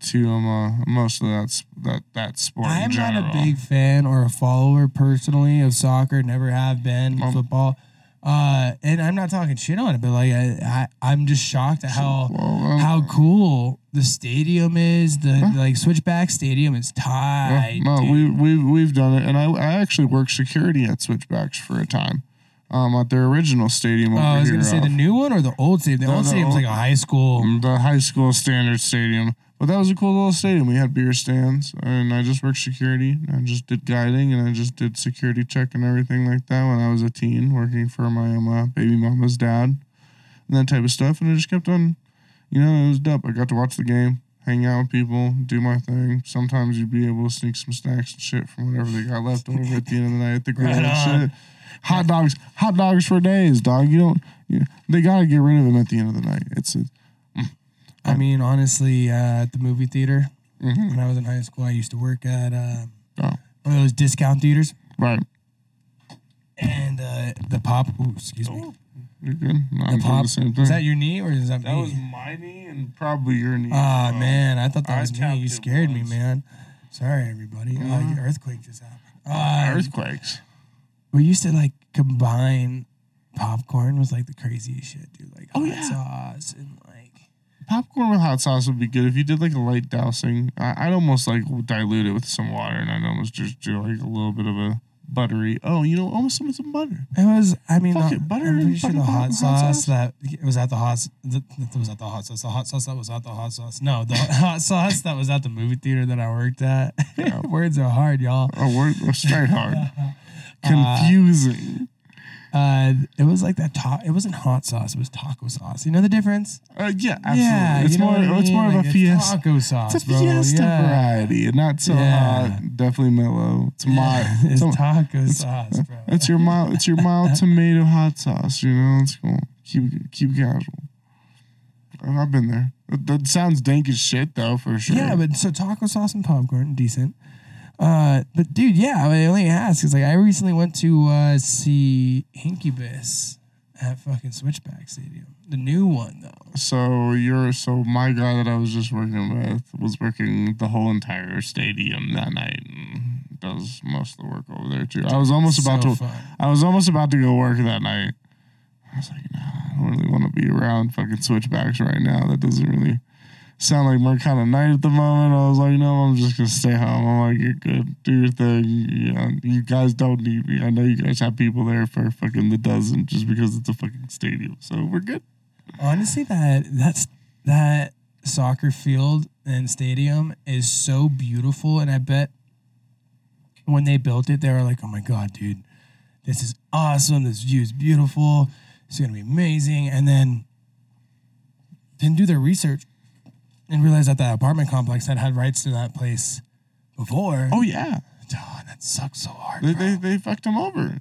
S2: to um, uh, most of that that that sport.
S1: I'm not a big fan or a follower personally of soccer. Never have been
S2: Um,
S1: football. Uh, and I'm not talking shit on it, but like I, I I'm just shocked at how
S2: Well,
S1: how cool the stadium is. The like Switchback Stadium is
S2: yeah,
S1: tight.
S2: no,
S1: dude.
S2: we we we've done it, and I I actually worked security at Switchbacks for a time, um, at their original stadium.
S1: Oh, I was gonna say the new one or the old stadium. The
S2: No,
S1: old
S2: the
S1: stadium's
S2: old-
S1: like a high school.
S2: the high school standard stadium. But that was a cool little stadium. We had beer stands, and I just worked security. I just did guiding, and I just did security check and everything like that when I was a teen, working for my um, uh, baby mama's dad, and that type of stuff. And I just kept on, you know, it was dope. I got to watch the game, hang out with people, do my thing. Sometimes you'd be able to sneak some snacks and shit from whatever they got left over at the end of the night at the grill
S1: Right
S2: and shit. Hot dogs, hot dogs for days, dog. You don't. You, they gotta get rid of them at the end of the night. It's a,
S1: I mean, honestly, uh, at the movie theater
S2: mhm.
S1: when I was in high school, I used to work at uh,
S2: Oh.
S1: one of those discount theaters,
S2: right.
S1: and uh, the pop. Ooh, excuse me.
S2: You're good. No,
S1: The
S2: I'm doing
S1: pop.
S2: the same thing.
S1: Is that your knee or is that,
S2: That
S1: me?
S2: was my knee and probably your knee.
S1: Ah
S2: as well.
S1: man, I thought that
S2: I
S1: was me. You
S2: it
S1: scared me, man. Sorry, everybody. Uh,
S2: Mhm.
S1: earthquake just happened. Uh,
S2: Earthquakes.
S1: we used to like combine popcorn with like the craziest shit, dude. Like
S2: Oh,
S1: hot
S2: yeah.
S1: sauce and like
S2: Popcorn with hot sauce would be good if you did like a light dousing. I, I'd almost like dilute it with some water and I'd almost just do like a little bit of a buttery. Oh, you know, almost some, some butter.
S1: it was. I mean,
S2: Fuck
S1: the,
S2: it, butter
S1: I'm pretty
S2: and
S1: sure the hot sauce,
S2: hot sauce?
S1: that it was at the hot. The, that was at the hot sauce. The hot sauce that was at the hot sauce. No, the *laughs* hot sauce that was at the movie theater that I worked at.
S2: Yeah. *laughs*
S1: Words are hard, y'all.
S2: Oh, word, straight hard. *laughs* Confusing.
S1: Uh, it was like that. Ta- it wasn't hot sauce. It was taco sauce. You know the difference?
S2: Uh, yeah, absolutely.
S1: Yeah,
S2: it's
S1: you know
S2: more.
S1: I
S2: It's more
S1: Like,
S2: of a fiesta.
S1: Taco sauce,
S2: It's a
S1: bro.
S2: fiesta
S1: yeah.
S2: variety, and not so
S1: Yeah.
S2: hot. Definitely mellow. It's mild. *laughs*
S1: it's
S2: it's,
S1: taco sauce, bro. *laughs*
S2: it's your mild. It's your mild *laughs* tomato hot sauce. You know, it's cool. Keep keep casual. Uh, I've been there. That, that sounds dank as shit, though, for sure.
S1: Yeah, but so taco sauce and popcorn, decent. Uh, but dude, yeah, I mean, I only ask because like I recently went to uh, see Incubus at fucking Switchback Stadium, the new one though.
S2: So you're so my guy that I was just working with was working the whole entire stadium that night and does most of the work over there too. I was almost about to
S1: fun.
S2: I was almost about to go work that night. I was like, nah, I don't really want to be around fucking switchbacks right now. That doesn't really sound like my kind of night at the moment. I was like, no, I'm just gonna stay home. I'm like, you're good, do your thing. You, you guys don't need me. I know you guys have people there for fucking the dozen just because it's a fucking stadium. So we're good.
S1: Honestly, that that's that soccer field and stadium is so beautiful, and I bet when they built it, they were like, "Oh my god, dude, this is awesome. This view is beautiful. It's gonna be amazing." And then didn't do their research and realize that that apartment complex had had rights to that place before.
S2: Oh yeah.
S1: Oh, that sucks so hard.
S2: They,
S1: bro.
S2: they, they fucked him over.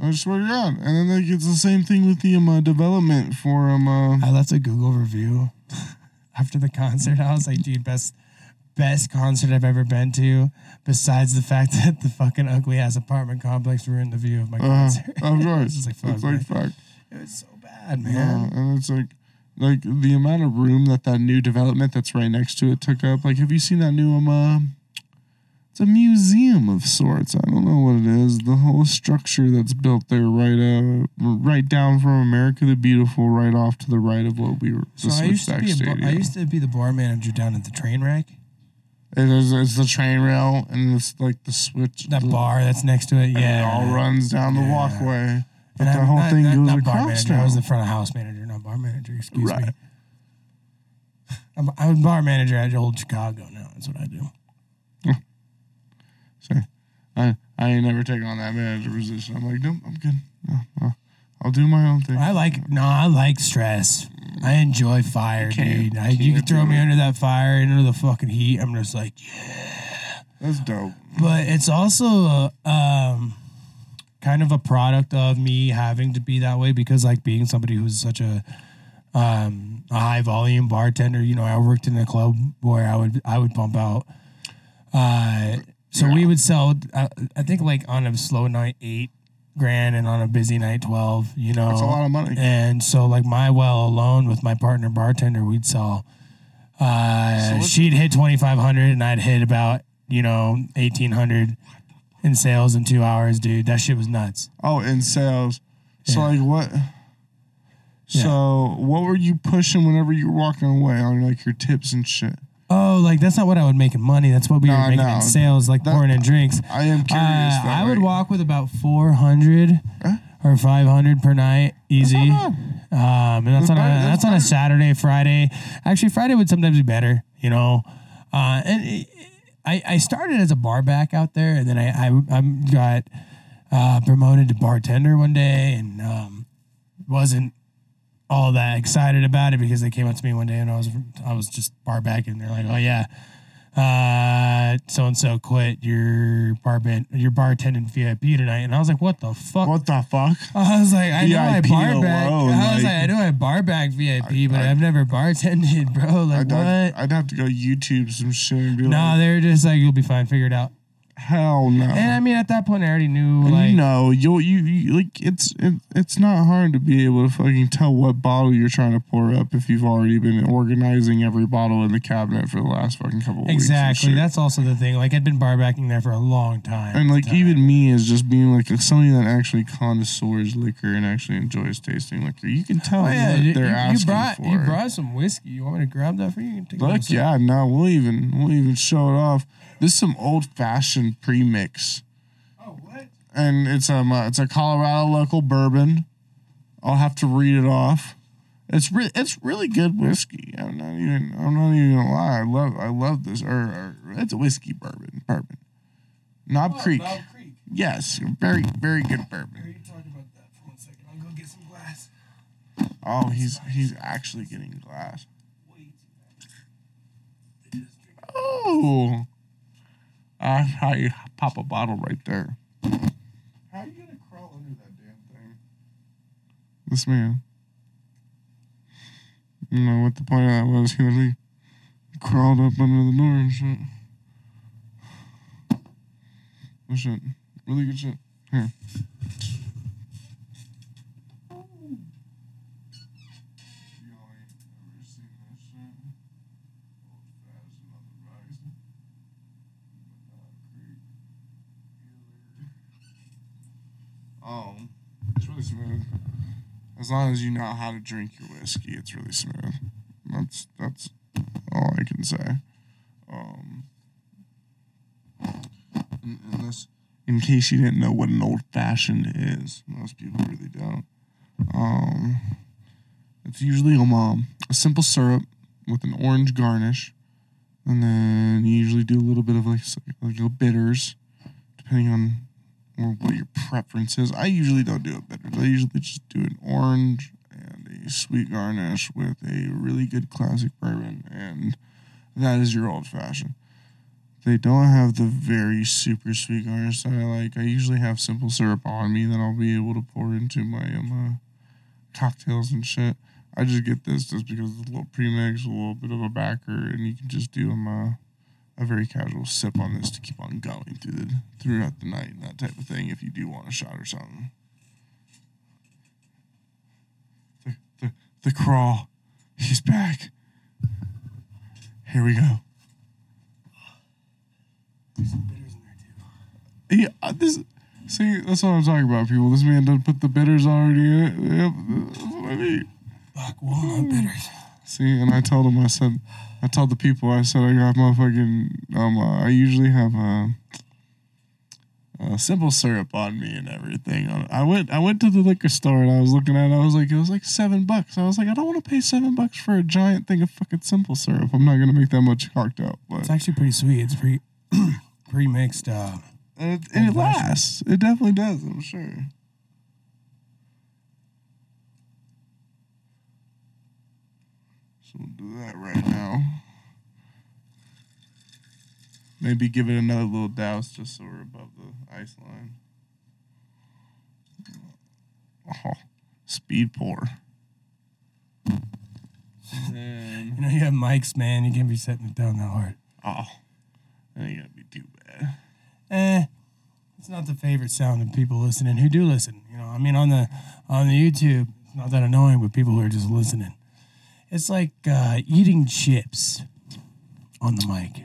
S2: I swear to God. And then like, it's the same thing with the um, uh, development for um. Uh,
S1: I left a Google review *laughs* after the concert. I was like, dude, best best concert I've ever been to. Besides the fact *laughs* that the fucking ugly ass apartment complex ruined the view of my
S2: uh,
S1: concert.
S2: of course. *laughs*
S1: It's like, fuck,
S2: it's like fuck.
S1: it was so bad,
S2: Yeah,
S1: man.
S2: and it's like, like the amount of room that that new development that's right next to it took up. Like, have you seen that new um? Uh, it's a museum of sorts. I don't know what it is. The whole structure that's built there, right, uh, right down from America the Beautiful, right off to the right of what we were.
S1: So
S2: the
S1: I used to be a bar, I used to be the bar manager down at the train wreck.
S2: It is, it's the train rail and it's like the switch.
S1: That
S2: the-
S1: bar that's next to it. Yeah.
S2: it all runs down the
S1: Yeah.
S2: walkway. But
S1: And
S2: the whole
S1: not-
S2: thing
S1: not-
S2: goes
S1: not bar
S2: across
S1: manager. I was the front of house manager, not bar manager. Excuse
S2: Right.
S1: me. *laughs* I'm, I'm bar manager at Old Chicago now. That's what I do.
S2: So I I ain't never taken on that manager position. I'm like, nope, I'm good. No, no, I'll do my own thing.
S1: I like no, I like stress. I enjoy fire,
S2: can't-
S1: dude. I, you can throw me
S2: it.
S1: under that fire, under the fucking heat. I'm just like, yeah.
S2: That's dope.
S1: But it's also uh, um, kind of a product of me having to be that way because, like, being somebody who's such a um, a high volume bartender. You know, I worked in a club where I would I would pump out. Uh, so we would sell. Uh, I think like on a slow night eight grand, and on a busy night twelve. You know,
S2: That's a lot of money.
S1: and so, like my well alone with my partner bartender, we'd sell. Uh,
S2: So
S1: she'd hit twenty five hundred, and I'd hit about you know eighteen hundred in sales in two hours, dude. That shit was nuts.
S2: Oh, in sales. So
S1: Yeah.
S2: like what? So what were you pushing whenever you were walking away on like your tips and shit?
S1: Oh, like that's not what I would make in money. That's what we
S2: No,
S1: were making
S2: no.
S1: in sales, like
S2: That-
S1: pouring in drinks.
S2: I am curious.
S1: Uh, I would walk with about four hundred or five hundred per night, easy. Um, and that's
S2: That's
S1: on a
S2: better- that's
S1: that's on a. Saturday, Friday. Actually, Friday would sometimes be better, you know. Uh, and it, I I started as a bar back out there, and then I I, I got uh, promoted to bartender one day, and um, wasn't all that excited about it because they came up to me one day and I was I was just bar back and they're like, oh yeah, uh, so and so quit your bar band, your bartending VIP tonight, and I was like, what the fuck?
S2: What the fuck? *laughs*
S1: I was like, I know I bar
S2: alone,
S1: I was
S2: like-
S1: like, I know I bar back VIP, but
S2: I-
S1: I've never bartended, bro. Like
S2: I'd,
S1: what?
S2: I'd, I'd have to go YouTube some shit and be
S1: no,
S2: like,
S1: they're just like, you'll be fine, figure it out.
S2: Hell no.
S1: And I mean, at that point, I already knew like,
S2: you know, you, you like it's it, it's not hard to be able to fucking tell what bottle you're trying to pour up if you've already been organizing every bottle in the cabinet for the last fucking couple of weeks.
S1: exactly. That's also the thing. Like, I'd been bar backing there for a long time.
S2: And like
S1: time.
S2: even me as just being like somebody that actually connoisseurs liquor and actually enjoys tasting liquor, you can tell
S1: Oh yeah, you,
S2: they're
S1: you- you
S2: asking
S1: brought
S2: for.
S1: you brought some whiskey. You want me to grab that for you? You
S2: Look, yeah, no, we'll even we'll even show it off. This is some old fashioned premix,
S1: Oh what?
S2: and it's um uh, it's a Colorado local bourbon. I'll have to read it off. It's re- it's really good whiskey. I'm not even I'm not even gonna lie. I love I love this. Or, or it's a whiskey bourbon bourbon. Knob Creek.
S1: Knob Creek.
S2: Yes, very very good bourbon.
S1: Here, you talk about that for one second. I'll go get some glass.
S2: Oh, he's he's actually getting glass. Oh, that's how you pop a bottle right there. How are you gonna crawl under that damn thing? This man. You know what the point of that was? He literally crawled up under the door and shit. Good shit. Really good shit. Here. Y'all ain't never seen that shit. Old fashioned on the rising. Um, it's really smooth. As long as you know how to drink your whiskey, it's really smooth. That's that's all I can say. Um, in, case you didn't know what an old fashioned is, most people really don't. Um, it's usually a mom, a simple syrup with an orange garnish, and then you usually do a little bit of like like little bitters, depending on or what your preference is. I usually don't do a bitters. I usually just do an orange and a sweet garnish with a really good classic bourbon, and that is your old fashioned. They don't have the very super sweet garnish that I like. I usually have simple syrup on me that I'll be able to pour into my um, uh, cocktails and shit. I just get this just because it's a little premix, a little bit of a backer, and you can just do um, uh, a very casual sip on this to keep on going through the throughout the night and that type of thing. If you do want a shot or something. The the the crawl, he's back. Here we go.
S1: Some bitters
S2: See, uh, this. See, that's what I'm talking about, people. This man doesn't put the bitters already in it. Yep, that's what I mean.
S1: Black walnut bitters.
S2: See, and I told him, I said, I told the people, I said, I got motherfucking, um, uh, I usually have a, uh, simple syrup on me and everything. I went, I went to the liquor store and I was looking at it. I was like, it was like seven bucks. I was like, I don't want to pay seven bucks for a giant thing of fucking simple syrup. I'm not gonna make that much cocked out, but
S1: It's actually pretty sweet. It's pre *clears throat* pre mixed. Uh,
S2: and it, and it lasts. It definitely does. I'm sure. We'll do that right now. Maybe give it another little douse just so we're above the ice line. Oh, speed pour. And,
S1: you know, you have mics, man. You can't be setting it down that hard.
S2: oh, that ain't gonna be too bad.
S1: Eh, it's not the favorite sound of people listening who do listen. You know, I mean, on the on the YouTube, it's not that annoying, but people who are just listening, it's like uh, eating chips on the mic.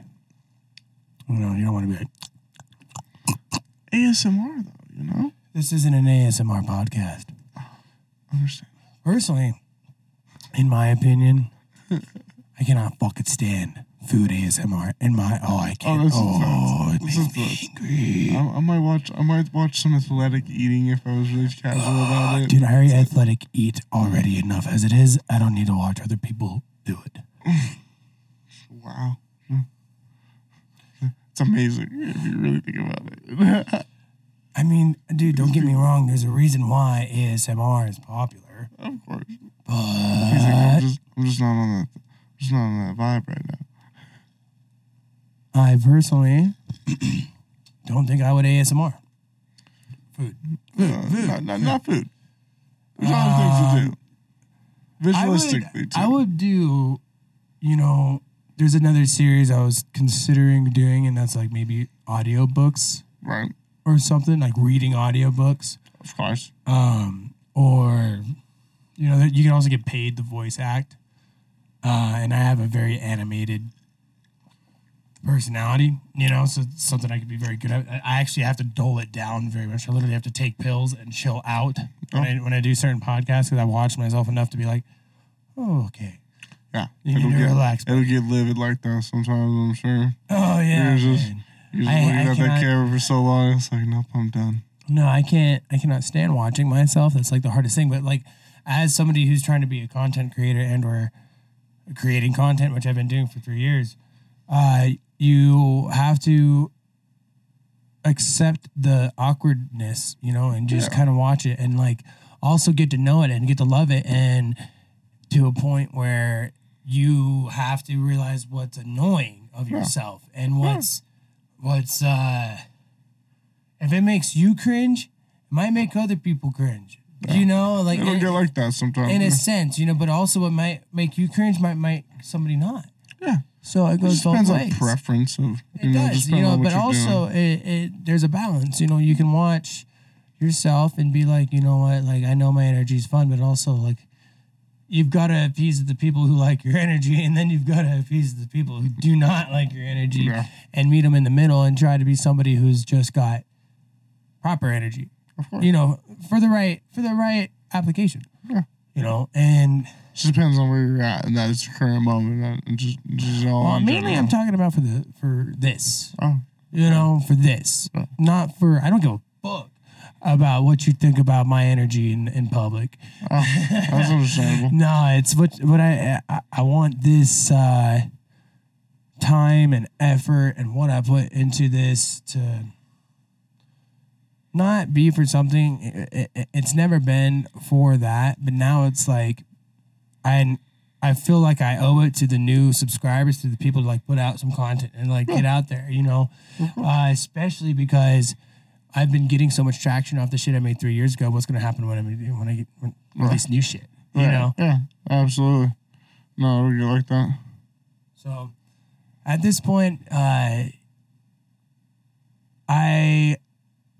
S1: You know, you don't want to be like,
S2: ASMR though, you know.
S1: this isn't an ASMR podcast.
S2: Understand.
S1: Personally, in my opinion, I cannot fucking stand food ASMR. In my oh, I can't.
S2: that's
S1: Oh, it
S2: intense.
S1: makes me angry.
S2: I, I might watch. I might watch some athletic eating if I was really casual about *gasps* it.
S1: Dude, I already athletic eat already enough as it is. I don't need to watch other people do it. *laughs*
S2: Wow, it's amazing if you really think about it. *laughs*
S1: I mean, dude, don't get me wrong. There's a reason why ASMR is popular,
S2: of course, like, I'm
S1: but
S2: just, I'm just not on that. I'm just not on that vibe right now.
S1: I personally *clears throat* don't think I would ASMR food.
S2: Uh, not, not, not food. There's other things to do.
S1: I would,
S2: too.
S1: I would do, you know, there's another series I was considering doing, and that's like maybe audiobooks
S2: Right,
S1: or something, like reading audiobooks.
S2: of course.
S1: um, or you know, you can also get paid to voice act. Uh, and I have a very animated personality, you know, so it's something I could be very good at. I actually have to dole it down very much. I literally have to take pills and chill out when, I, when I do certain podcasts because I watch myself enough to be like, oh, okay.
S2: Yeah,
S1: You
S2: it'll
S1: to
S2: get
S1: relax.
S2: it'll get livid like that sometimes. I'm sure.
S1: Oh, yeah.
S2: You're just- You're just
S1: I-
S2: looking
S1: I
S2: at that camera for so long. It's like, nope, I'm done.
S1: No, I can't. I cannot stand watching myself. That's like the hardest thing. But like, as somebody who's trying to be a content creator and or creating content, which I've been doing for three years, uh, you have to accept the awkwardness, you know, and just
S2: Yeah.
S1: kind of watch it and like also get to know it and get to love it and to a point where you have to realize what's annoying of
S2: Yeah.
S1: yourself and what's what's uh if it makes you cringe, it might make other people cringe. You know, like
S2: It'll
S1: in,
S2: get like that sometimes.
S1: in a sense, you know, but also what might make you cringe might make somebody not.
S2: Yeah.
S1: So it
S2: It
S1: goes
S2: just
S1: both
S2: depends
S1: ways.
S2: on preference of you
S1: It
S2: know,
S1: does,
S2: just
S1: you know, but also it, it there's a balance. You know, you can watch yourself and be like, you know what, like I know my energy is fun, but also like you've got to appease the people who like your *laughs* energy, and then you've got to appease the people who do not like your energy,
S2: Yeah.
S1: and meet them in the middle and try to be somebody who's just got proper energy.
S2: Of course.
S1: You know, for the right for the right application.
S2: Yeah.
S1: You know, and
S2: just depends on where you're at, and that is the current moment. That and just, just all
S1: well,
S2: in
S1: mainly I'm talking about for the for this.
S2: Oh,
S1: you know, for this,
S2: Yeah.
S1: not for. I don't give a fuck about what you think about my energy in, in public.
S2: oh, that's understandable. *laughs*
S1: No, it's what what I I, I want this uh, time and effort and what I put into this to not be for something. It, it, it's never been for that, but now it's like I I feel like I owe it to the new subscribers, to the people to like put out some content and like get out there, you know, uh, especially because. I've been getting so much traction off the shit I made three years ago. What's gonna happen when I when I get when release new shit? You
S2: Right.
S1: know.
S2: Yeah, absolutely. No, get like that.
S1: So at this point, uh, I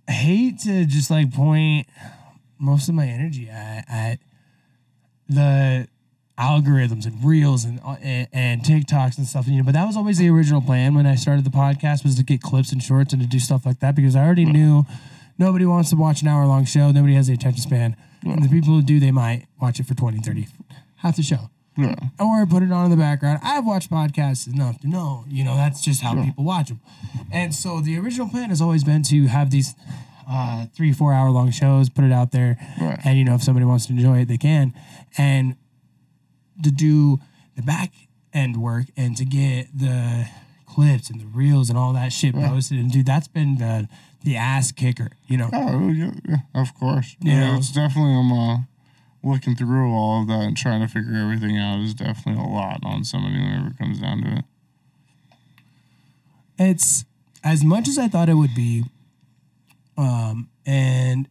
S1: hate to just like point most of my energy at, at the algorithms and reels and, uh, and and TikToks and stuff. You know, but that was always the original plan when I started the podcast was to get clips and shorts and to do stuff like that because I already knew nobody wants to watch an hour long show. Nobody has the attention span. And the people who do, they might watch it for 20, 30, half the show
S2: Yeah.
S1: or put it on in the background. I've watched podcasts enough to know, you know, that's just how people watch them. And so the original plan has always been to have these uh, three, four hour long shows, put it out there,
S2: Right.
S1: and you know, if somebody wants to enjoy it, they can. And to do the back end work and to get the clips and the reels and all that shit posted, and dude, that's been the the ass kicker, you know.
S2: Oh, yeah, yeah, of course.
S1: You
S2: yeah,
S1: know?
S2: it's definitely I'm uh, looking through all of that and trying to figure everything out is definitely a lot on somebody whenever it comes down to it.
S1: it's as much as I thought it would be, um, and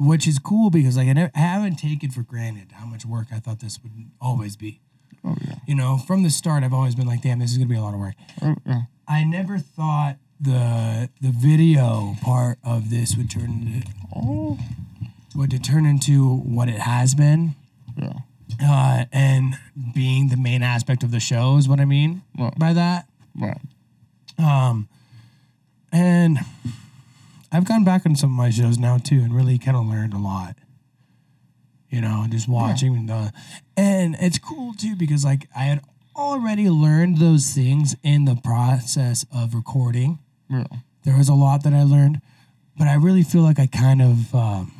S1: which is cool because like I, never, I haven't taken for granted how much work I thought this would always be.
S2: Oh yeah.
S1: You know, from the start, I've always been like, "Damn, this is gonna be a lot of work."
S2: Oh, yeah.
S1: I never thought the the video part of this would turn into,
S2: Oh,
S1: would to turn into what it has been,
S2: yeah.
S1: uh, and being the main aspect of the show is what I mean
S2: Well-
S1: by that.
S2: Right.
S1: Um, and I've gone back on some of my shows now too, and really kind of learned a lot. You know, just watching the, and it's cool too because like I had already learned those things in the process of recording.
S2: Yeah.
S1: There was a lot that I learned, but I really feel like I kind of um,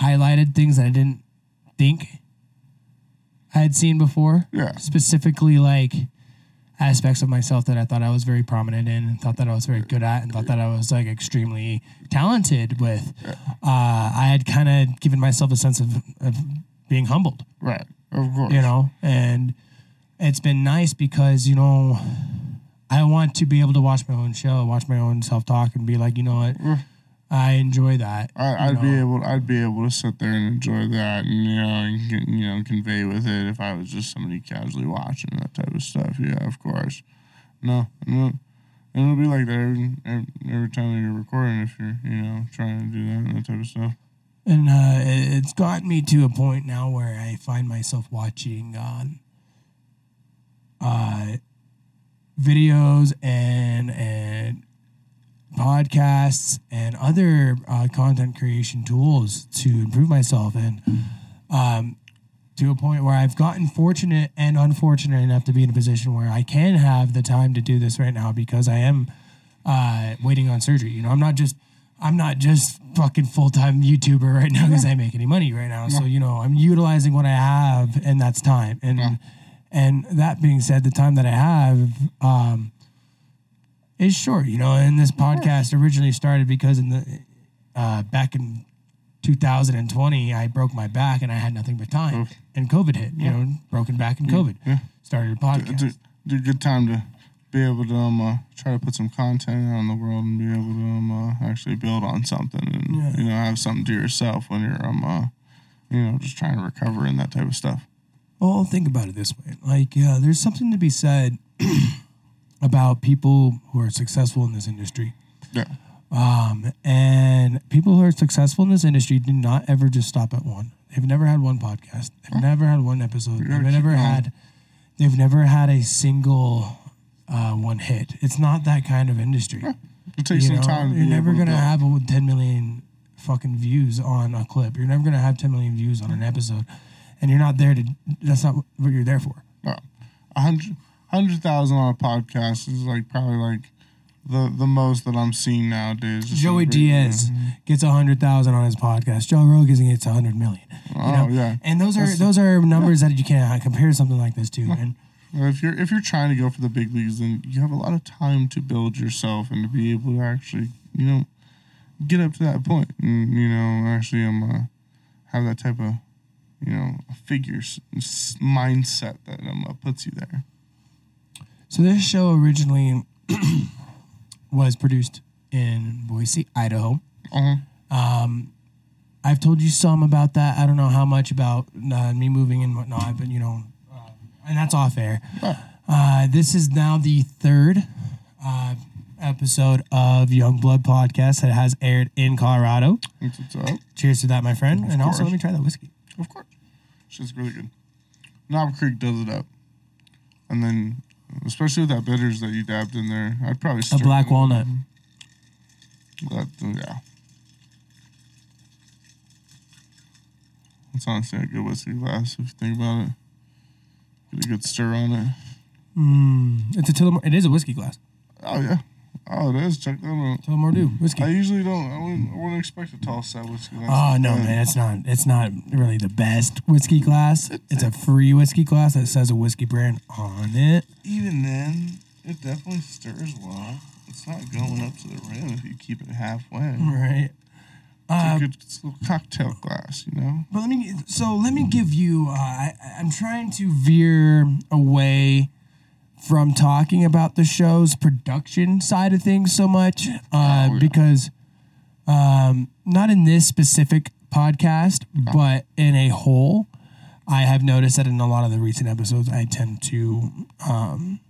S1: highlighted things that I didn't think I had seen before
S2: Yeah.
S1: specifically like aspects of myself that I thought I was very prominent in and thought that I was very good at and thought that I was like extremely talented with. Uh, I had kind of given myself a sense of, of being humbled,
S2: Right. Of course.
S1: you know, and it's been nice because, you know, I want to be able to watch my own show, watch my own self talk and be like, you know what, I enjoy that.
S2: I, I'd be able, I'd be able to sit there and enjoy that, and you know, and you know, convey with it if I was just somebody casually watching that type of stuff. Yeah, of course. No, no, and it'll be like that every, every, every time that you're recording if you're, you know, trying to do that and that type of stuff.
S1: And uh, it- it's gotten me to a point now where I find myself watching uh, uh, videos and and podcasts and other uh, content creation tools to improve myself and um, to a point where I've gotten fortunate and unfortunate enough to be in a position where I can have the time to do this right now because I am uh, waiting on surgery. You know, I'm not just I'm not just fucking full time YouTuber right now because I make any money right now. So you know, I'm utilizing what I have, and that's time. And
S2: Yeah.
S1: and that being said, the time that I have um, is short. You know, and this podcast originally started because in the uh, back in 2020, I broke my back and I had nothing but time,
S2: Oof.
S1: and COVID hit. You know, broken back and COVID
S2: Yeah.
S1: started a podcast.
S2: It's a, good time to be able to um, uh, try to put some content out in the world and be able to um, uh, actually build on something and
S1: Yeah.
S2: you know have something to yourself when you're um uh, you know just trying to recover and that type of stuff.
S1: Well, think about it this way. Like, yeah, there's something to be said *clears throat* about people who are successful in this industry.
S2: Yeah.
S1: Um, and people who are successful in this industry do not ever just stop at one. They've never had one podcast. They've never had one episode. They've never
S2: going.
S1: had. They've never had a single uh, one hit. It's not that kind of industry.
S2: It takes
S1: you
S2: some
S1: know?
S2: time.
S1: You're never
S2: able to
S1: gonna have a 10 million fucking views on a clip. You're never gonna have 10 million views on an episode, and you're not there to. That's not what you're there for.
S2: No. a hundred hundred thousand on a podcast is like probably like the the most that I'm seeing nowadays.
S1: Joey Diaz gets a hundred thousand on his podcast. Joe Rogan gets a hundred million. You
S2: Oh
S1: know?
S2: yeah.
S1: And those are
S2: That's-
S1: those are *laughs* numbers that you can't compare something like this to. And
S2: if you're if you're trying to go for the big leagues, then you have a lot of time to build yourself and to be able to actually, you know, get up to that point and you know actually um uh, have that type of, you know, figure s- s- mindset that um uh, puts you there.
S1: So this show originally *clears throat* was produced in Boise, Idaho.
S2: Uh-huh.
S1: Um, I've told you some about that. I don't know how much about uh, me moving and whatnot, but you know, uh, and that's off air. Uh, this is now the third uh, episode of Young Blood Podcast that has aired in Colorado.
S2: That's what's up.
S1: Cheers to that, my friend.
S2: Of
S1: and also, let me try that whiskey.
S2: Of course. Shit's really good. Knob Creek does it up. And then, especially with that bitters that you dabbed in there, I'd probably
S1: A black walnut.
S2: But, yeah. It's honestly a good whiskey glass if you think about it. Get a good stir on it.
S1: Mm, it's a Tullamore. It is a whiskey glass.
S2: Oh, yeah. Oh, it is. Check that out.
S1: Tullamore Dew whiskey.
S2: I usually don't. I wouldn't, I wouldn't expect a tall set whiskey glass.
S1: Oh no, man! It's not. It's not really the best whiskey glass. It's a free whiskey glass that says a whiskey brand on it.
S2: Even then, it definitely stirs well. It's not going up to the rim if you keep it halfway.
S1: Right.
S2: It's a good it's a little cocktail glass, you know.
S1: But let me. So let me give you. Uh, I, I'm trying to veer away from talking about the show's production side of things so much, uh,
S2: Oh, yeah.
S1: because um, not in this specific podcast, but in a whole. I have noticed that in a lot of the recent episodes, I tend to um,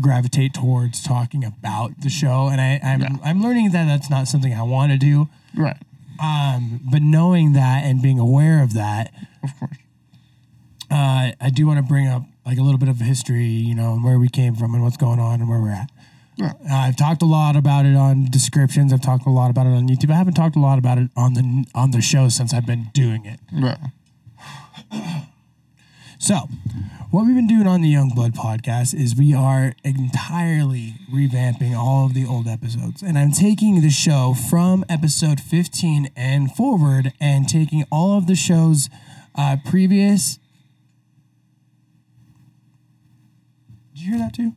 S1: gravitate towards talking about the show, and I, I'm
S2: Yeah.
S1: I'm learning that that's not something I want to do.
S2: Right.
S1: Um, but knowing that and being aware of that,
S2: Of course.
S1: uh, I do want to bring up like a little bit of history, you know, and where we came from and what's going on and where we're at.
S2: Yeah.
S1: Uh, I've talked a lot about it on descriptions. I've talked a lot about it on YouTube. I haven't talked a lot about it on the on the show since I've been doing it.
S2: Yeah. *clears throat*
S1: So, what we've been doing on the Young Blood podcast is we are entirely revamping all of the old episodes. And I'm taking the show from episode 15 and forward and taking all of the show's uh, previous. You hear that too?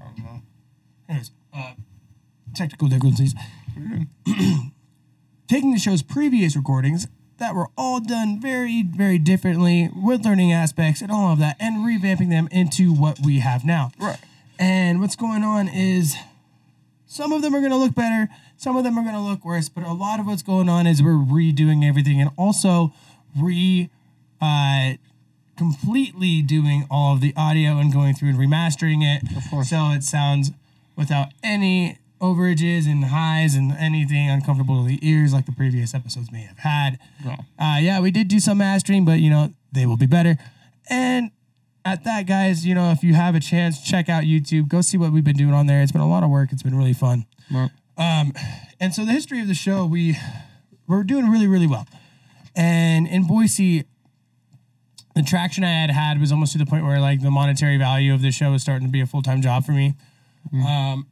S2: I don't know.
S1: Anyways, uh, technical difficulties. *clears throat* Taking the show's previous recordings that were all done very, very differently with learning aspects and all of that, and revamping them into what we have now.
S2: Right.
S1: And what's going on is some of them are going to look better, some of them are going to look worse, but a lot of what's going on is we're redoing everything and also re uh, completely doing all of the audio and going through and remastering it
S2: Of course.
S1: so it sounds without any overages and highs and anything uncomfortable to the ears like the previous episodes may have had.
S2: No.
S1: Uh, yeah, we did do some mastering, but you know they will be better. And at that, guys, you know if you have a chance, check out YouTube. Go see what we've been doing on there. It's been a lot of work. It's been really fun.
S2: No.
S1: Um, and so the history of the show, we we're doing really, really well. And in Boise, the traction I had had was almost to the point where like the monetary value of the show was starting to be a full time job for me. Um,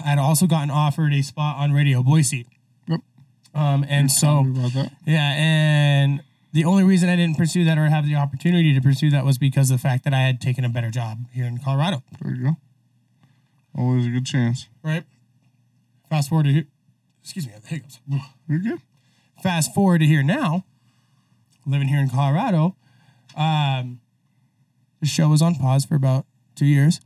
S1: I had also gotten offered a spot on Radio Boise.
S2: Yep.
S1: Um, and so yeah, and the only reason I didn't pursue that or have the opportunity to pursue that was because of the fact that I had taken a better job here in Colorado.
S2: There you go. Always a good chance.
S1: Right. Fast forward to here. Excuse me, I have the hiccups.
S2: You're good.
S1: Fast forward to here now, living here in Colorado. Um, the show was on pause for about two years.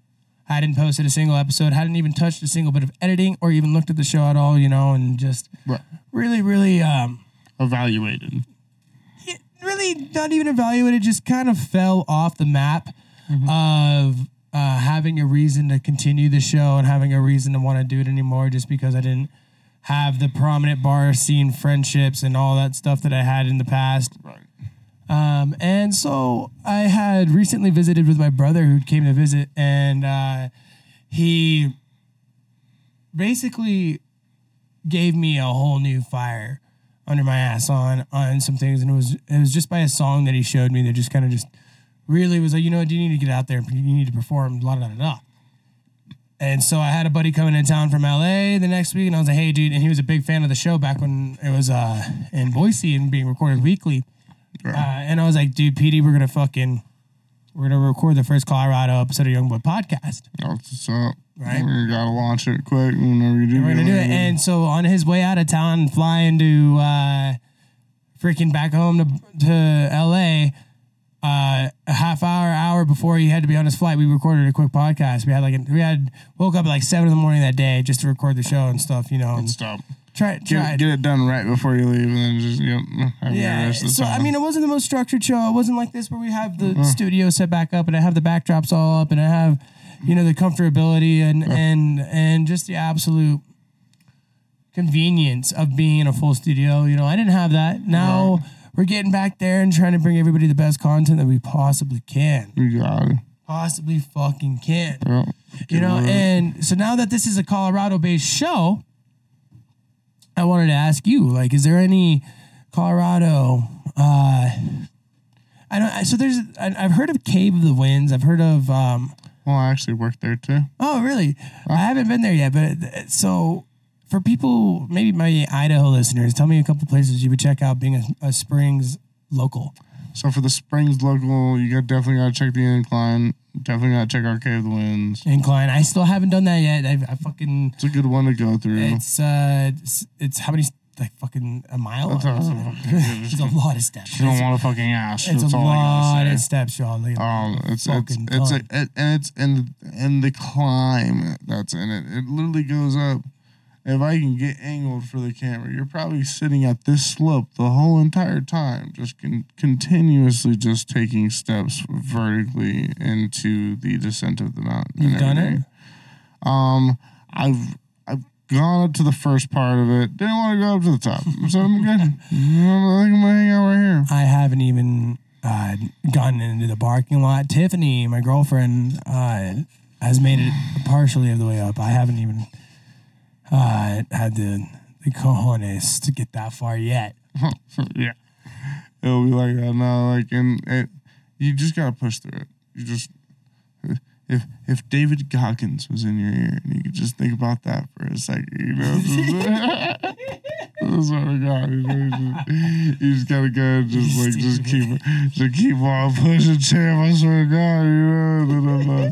S1: I hadn't posted a single episode, hadn't even touched a single bit of editing or even looked at the show at all, you know, and just
S2: Right.
S1: really, really um,
S2: Evaluated.
S1: really not even evaluated, just kind of fell off the map of uh, having a reason to continue the show and having a reason to want to do it anymore just because I didn't have the prominent bar scene friendships and all that stuff that I had in the past.
S2: Right.
S1: Um, and so I had recently visited with my brother who came to visit, and uh, he basically gave me a whole new fire under my ass on on some things, and it was it was just by a song that he showed me that just kind of just really was like, you know, what, you need to get out there, you need to perform, blah blah blah. blah. And so I had a buddy coming in town from LA the next week, and I was like, "Hey, dude!" And he was a big fan of the show back when it was uh, in Boise and being recorded weekly. Uh, and I was like, "Dude, PD, we're gonna fucking, we're gonna record the first Colorado episode of Young Boy Podcast.
S2: That's what's up.
S1: Right.
S2: We gotta launch it quick whenever you do.
S1: We're gonna do it." And so on his way out of town, flying to uh, freaking back home to to LA, uh, a half hour, hour before he had to be on his flight, we recorded a quick podcast. We had like we had woke up at like seven in the morning that day just to record the show and stuff, you know. And
S2: Stop.
S1: Try,
S2: Get, get it done right before you leave, and then just yep.
S1: Yeah.
S2: rest of the
S1: So I mean, it wasn't the most structured show. It wasn't like this where we have the mm-hmm. studio set back up and I have the backdrops all up and I have, you know, the comfortability and mm-hmm. and and just the absolute convenience of being in a full studio. You know, I didn't have that. Mm-hmm. Now we're getting back there and trying to bring everybody the best content that we possibly can.
S2: You.
S1: Possibly fucking can.
S2: Yeah.
S1: You know,
S2: it.
S1: and so now that this is a Colorado based show, I wanted to ask you, like, is there any Colorado uh I don't so there's I- I've heard of Cave of the Winds. I've heard of um
S2: well, I actually worked there too.
S1: Oh, really? I haven't been there yet, but so for people, maybe my Idaho listeners, tell me a couple places you would check out being a, a Springs local.
S2: So for the Springs local, you got definitely got to check the incline. Definitely got to check our Cave of the Winds.
S1: Incline. I still haven't done that yet. I, I fucking
S2: It's a good one to go through.
S1: it's uh it's, it's how many like fucking a mile.
S2: That's awesome.
S1: it's a *laughs* *laughs* lot of steps.
S2: you don't want to fucking ask.
S1: it's
S2: That's
S1: a lot of steps, y'all. Like,
S2: Um, it's it's
S1: fucking
S2: it's a, it, and it's in in the climb that's in it. It literally goes up. If I can get angled for the camera, you're probably sitting at this slope the whole entire time, just con- continuously just taking steps vertically into the descent of the mountain.
S1: You've done it?
S2: Um, I've I've gone up to the first part of it. Didn't want to go up to the top, so I'm good. I think I'm gonna hang out right here.
S1: I haven't even uh, gotten into the parking lot. Tiffany, my girlfriend, uh, has made it partially of the way up. I haven't even uh, had the, the cojones to get that far yet. *laughs*
S2: yeah. It'll be like that now. Like, and it, you just gotta push through it. You just, if if David Goggins was in your ear and you could just think about that for a second, you know. *laughs* *laughs* I swear to God, you, know, you, just, you just gotta go and just like just keep just keep on pushing, champ. I swear to God, you know, and then, uh,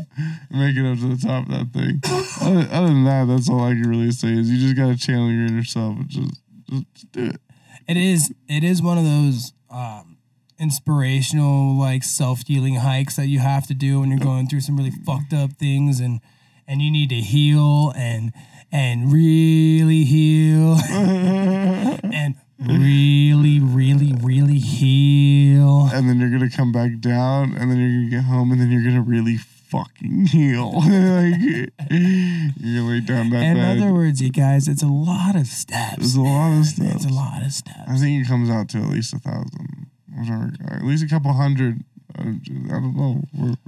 S2: make it up to the top of that thing. Other, other than that, that's all I can really say is you just gotta channel your inner self and just just, just do it.
S1: It is it is one of those um, inspirational like self healing hikes that you have to do when you're going through some really fucked up things and and you need to heal and and really heal *laughs* and really really really heal.
S2: and then you're gonna come back down, and then you're gonna get home, and then you're gonna really fucking heal. *laughs* like you're gonna lay down that
S1: In
S2: bed.
S1: other words, you guys, it's a lot of steps.
S2: There's a lot of stuff.
S1: It's a lot of steps.
S2: I think it comes out to at least a thousand, Whatever, at least a couple hundred. uh, I don't know.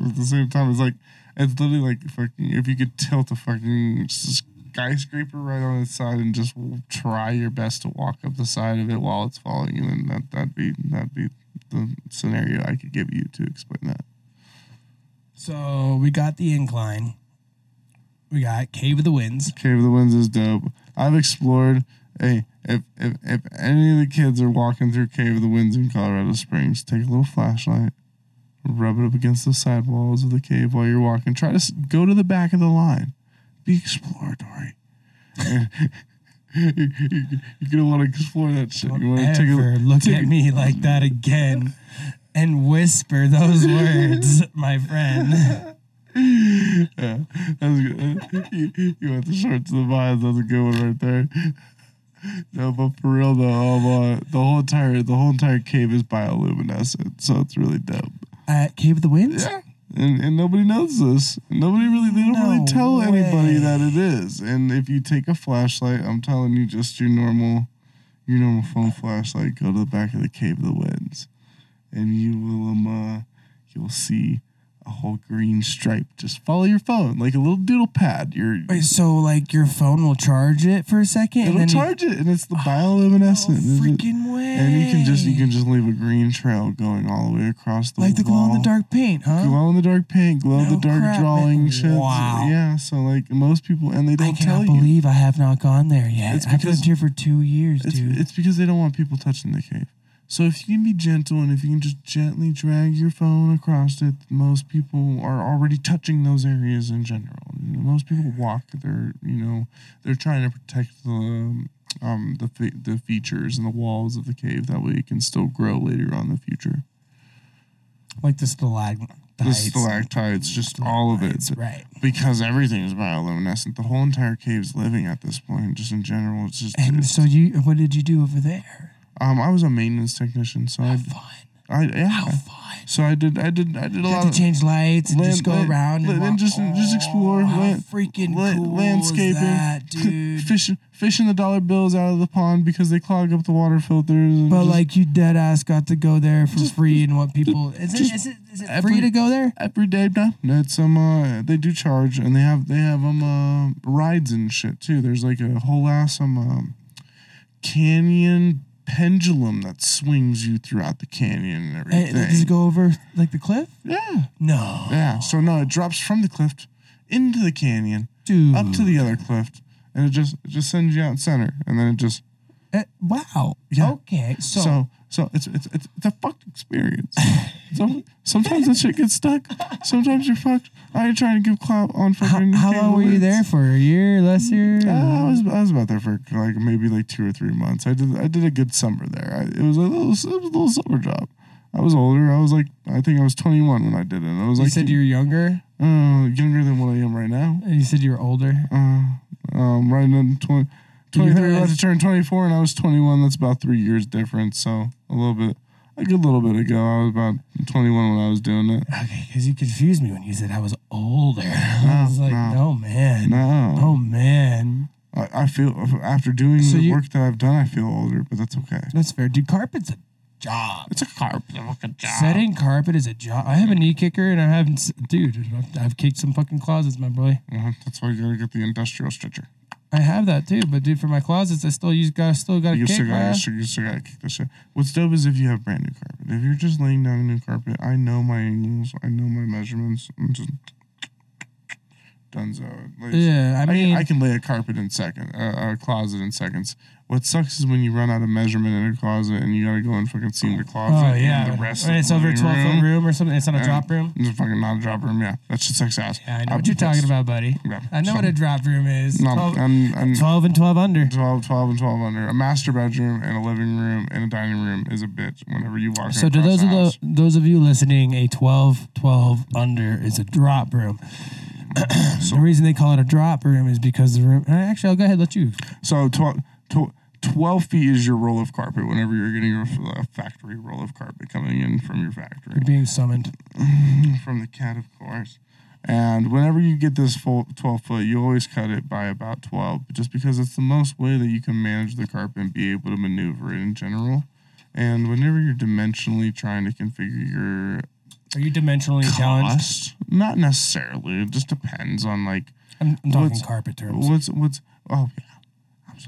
S2: At the same time, it's like it's literally like fucking. If you could tilt a fucking skyscraper right on its side and just try your best to walk up the side of it while it's falling, and then that that'd be that'd be the scenario I could give you to explain that.
S1: So we got the incline. We got Cave of the Winds.
S2: Cave of the Winds is dope. I've explored. Hey, if, if if any of the kids are walking through Cave of the Winds in Colorado Springs, take a little flashlight, rub it up against the side walls of the cave while you're walking. Try to go to the back of the line. Be exploratory. *laughs* you're gonna want to explore that shit. You want to take a
S1: look
S2: take
S1: at
S2: a-
S1: me like that again and whisper those *laughs* words, my friend. *laughs*
S2: Yeah, that's good. You, you went the short to the vines. That's a good one right there. No, but for real though, um, uh, the whole entire the whole entire cave is bioluminescent, so it's really dope.
S1: At Cave of the Winds?
S2: Yeah, and and nobody knows this. Nobody really they don't
S1: No
S2: really tell anybody that it is. And if you take a flashlight, I'm telling you, just your normal, your normal phone flashlight, go to the back of the cave of the winds, and you will um uh, you'll see whole green stripe. Just follow your phone like a little doodle pad. You're
S1: Wait, so like your phone will charge it for a second?
S2: it'll
S1: and then
S2: charge it, and it's the oh, bioluminescent.
S1: No
S2: Is it-
S1: freaking way.
S2: and you can just you can just leave a green trail going all the way across the
S1: like the glow in the dark paint, huh?
S2: glow in the dark paint, glow in
S1: No
S2: the dark
S1: crap,
S2: drawing
S1: man.
S2: shit.
S1: Wow.
S2: Yeah, so like most people, and they
S1: I
S2: don't tell
S1: cannot
S2: you.
S1: believe I have not gone there yet.
S2: It's
S1: I've
S2: because-
S1: lived here for two years,
S2: It's,
S1: dude.
S2: it's because they don't want people touching the cave. So if you can be gentle and if you can just gently drag your phone across it, most people are already touching those areas in general. Most people walk. They're you know they're trying to protect the um the the features and the walls of the cave. That way it can still grow later on in the future.
S1: like the stalagmites.
S2: The stalactites, just all of it.
S1: Right.
S2: because everything is bioluminescent. The whole entire cave's living at this point. Just in general, it's just.
S1: And
S2: it's-
S1: so you, what did you do over there?
S2: Um, I was a maintenance technician, so I
S1: Fun.
S2: I yeah.
S1: How fun.
S2: So I did I did I did a
S1: You
S2: lot
S1: have
S2: of
S1: to change lights and
S2: land-
S1: just go
S2: land-
S1: around and,
S2: land- and just- just explore,
S1: Oh,
S2: land-
S1: freaking cool
S2: landscaping,
S1: that, *laughs* dude?
S2: fishing fishing the dollar bills out of the pond because they clog up the water filters. and
S1: But
S2: just
S1: like you dead ass got to go there for free and what people is it
S2: just
S1: is it is it
S2: every-
S1: free to go there?
S2: every day now, it's some uh they do charge and they have they have um uh, rides and shit too. There's like a whole ass um um, canyon pendulum that swings you throughout the canyon and everything.
S1: does it go over like the cliff?
S2: yeah,
S1: No,
S2: yeah. So no, it drops from the cliff into the canyon
S1: dude.
S2: up to the other cliff, and it just it just sends you out center, and then it just
S1: Uh, wow.
S2: Yeah.
S1: Okay. So,
S2: so so, it's, it's it's it's a fucked experience. so sometimes that shit gets stuck. Sometimes you're fucked. I ain't trying to give clap on
S1: how,
S2: fucking.
S1: how long were you there for? A year, less year?
S2: Uh, I was I was about there for like maybe like two or three months. I did I did a good summer there. I, it was a little it was a little summer job. I was older. I was like I think I was 21 when I did it. I was
S1: you
S2: like
S1: said you were younger.
S2: uh, younger than what I am right now.
S1: You said you were older.
S2: Uh, um, right in 20,
S1: You
S2: 23, about to turn 24, and I was 21. That's about three years difference. So a little bit, a good little bit ago, I was about 21 when I was doing it.
S1: Okay, because you confused me when you said I was older. *laughs* I was like,
S2: no.
S1: no, man.
S2: No,
S1: Oh man,
S2: I, I feel after doing
S1: So
S2: the
S1: you-
S2: work that I've done, I feel older, but that's okay.
S1: that's fair. Dude, carpet's a job.
S2: It's a carpet fucking job.
S1: Setting carpet is a job. I have a knee kicker, and I haven't. Dude, I've, I've kicked some fucking closets, my boy.
S2: Uh-huh, That's why you gotta get the industrial stretcher.
S1: I have that too, but dude, for my closets, I still use. Got still got to
S2: You
S1: kick.
S2: still, gotta, you, still, you still gotta kick the shit. What's dope is if you have brand new carpet. If you're just laying down a new carpet, I know my angles, I know my measurements. I'm just Dunzo. Like,
S1: Yeah, I mean,
S2: I, I can lay a carpet in second, uh, a closet in seconds. What sucks is when you run out of measurement in a closet and you gotta go and fucking seam the closet.
S1: oh
S2: and
S1: yeah,
S2: the rest
S1: it's over a twelve foot room or something. It's not a drop room.
S2: It's a fucking not a drop room. Yeah, that shit sucks ass.
S1: Yeah, I know
S2: I'd
S1: what you're talking about, buddy.
S2: Yeah,
S1: I know
S2: so-
S1: what a drop room is.
S2: No,
S1: 12,
S2: I'm, I'm
S1: 12 and 12 under.
S2: 12, 12, and 12 under. A master bedroom and a living room and a dining room is a bitch whenever you walk in.
S1: So to those of the, those of you listening, a 12 12 under is a drop room. the reason they call it a drop room is because the room. Actually, I'll go ahead. Let you.
S2: So 12, tw- 12 feet is your roll of carpet whenever you're getting a, factory roll of carpet coming in from your factory.
S1: You're being summoned. *laughs*
S2: from the cat, of course. And whenever you get this full 12 foot, you always cut it by about 12, just because it's the most way that you can manage the carpet and be able to maneuver it in general. And whenever you're dimensionally trying to configure your
S1: Are you dimensionally challenged?
S2: not necessarily, it just depends on like
S1: I'm, I'm talking
S2: What's-
S1: carpet terms.
S2: what's what's oh yeah.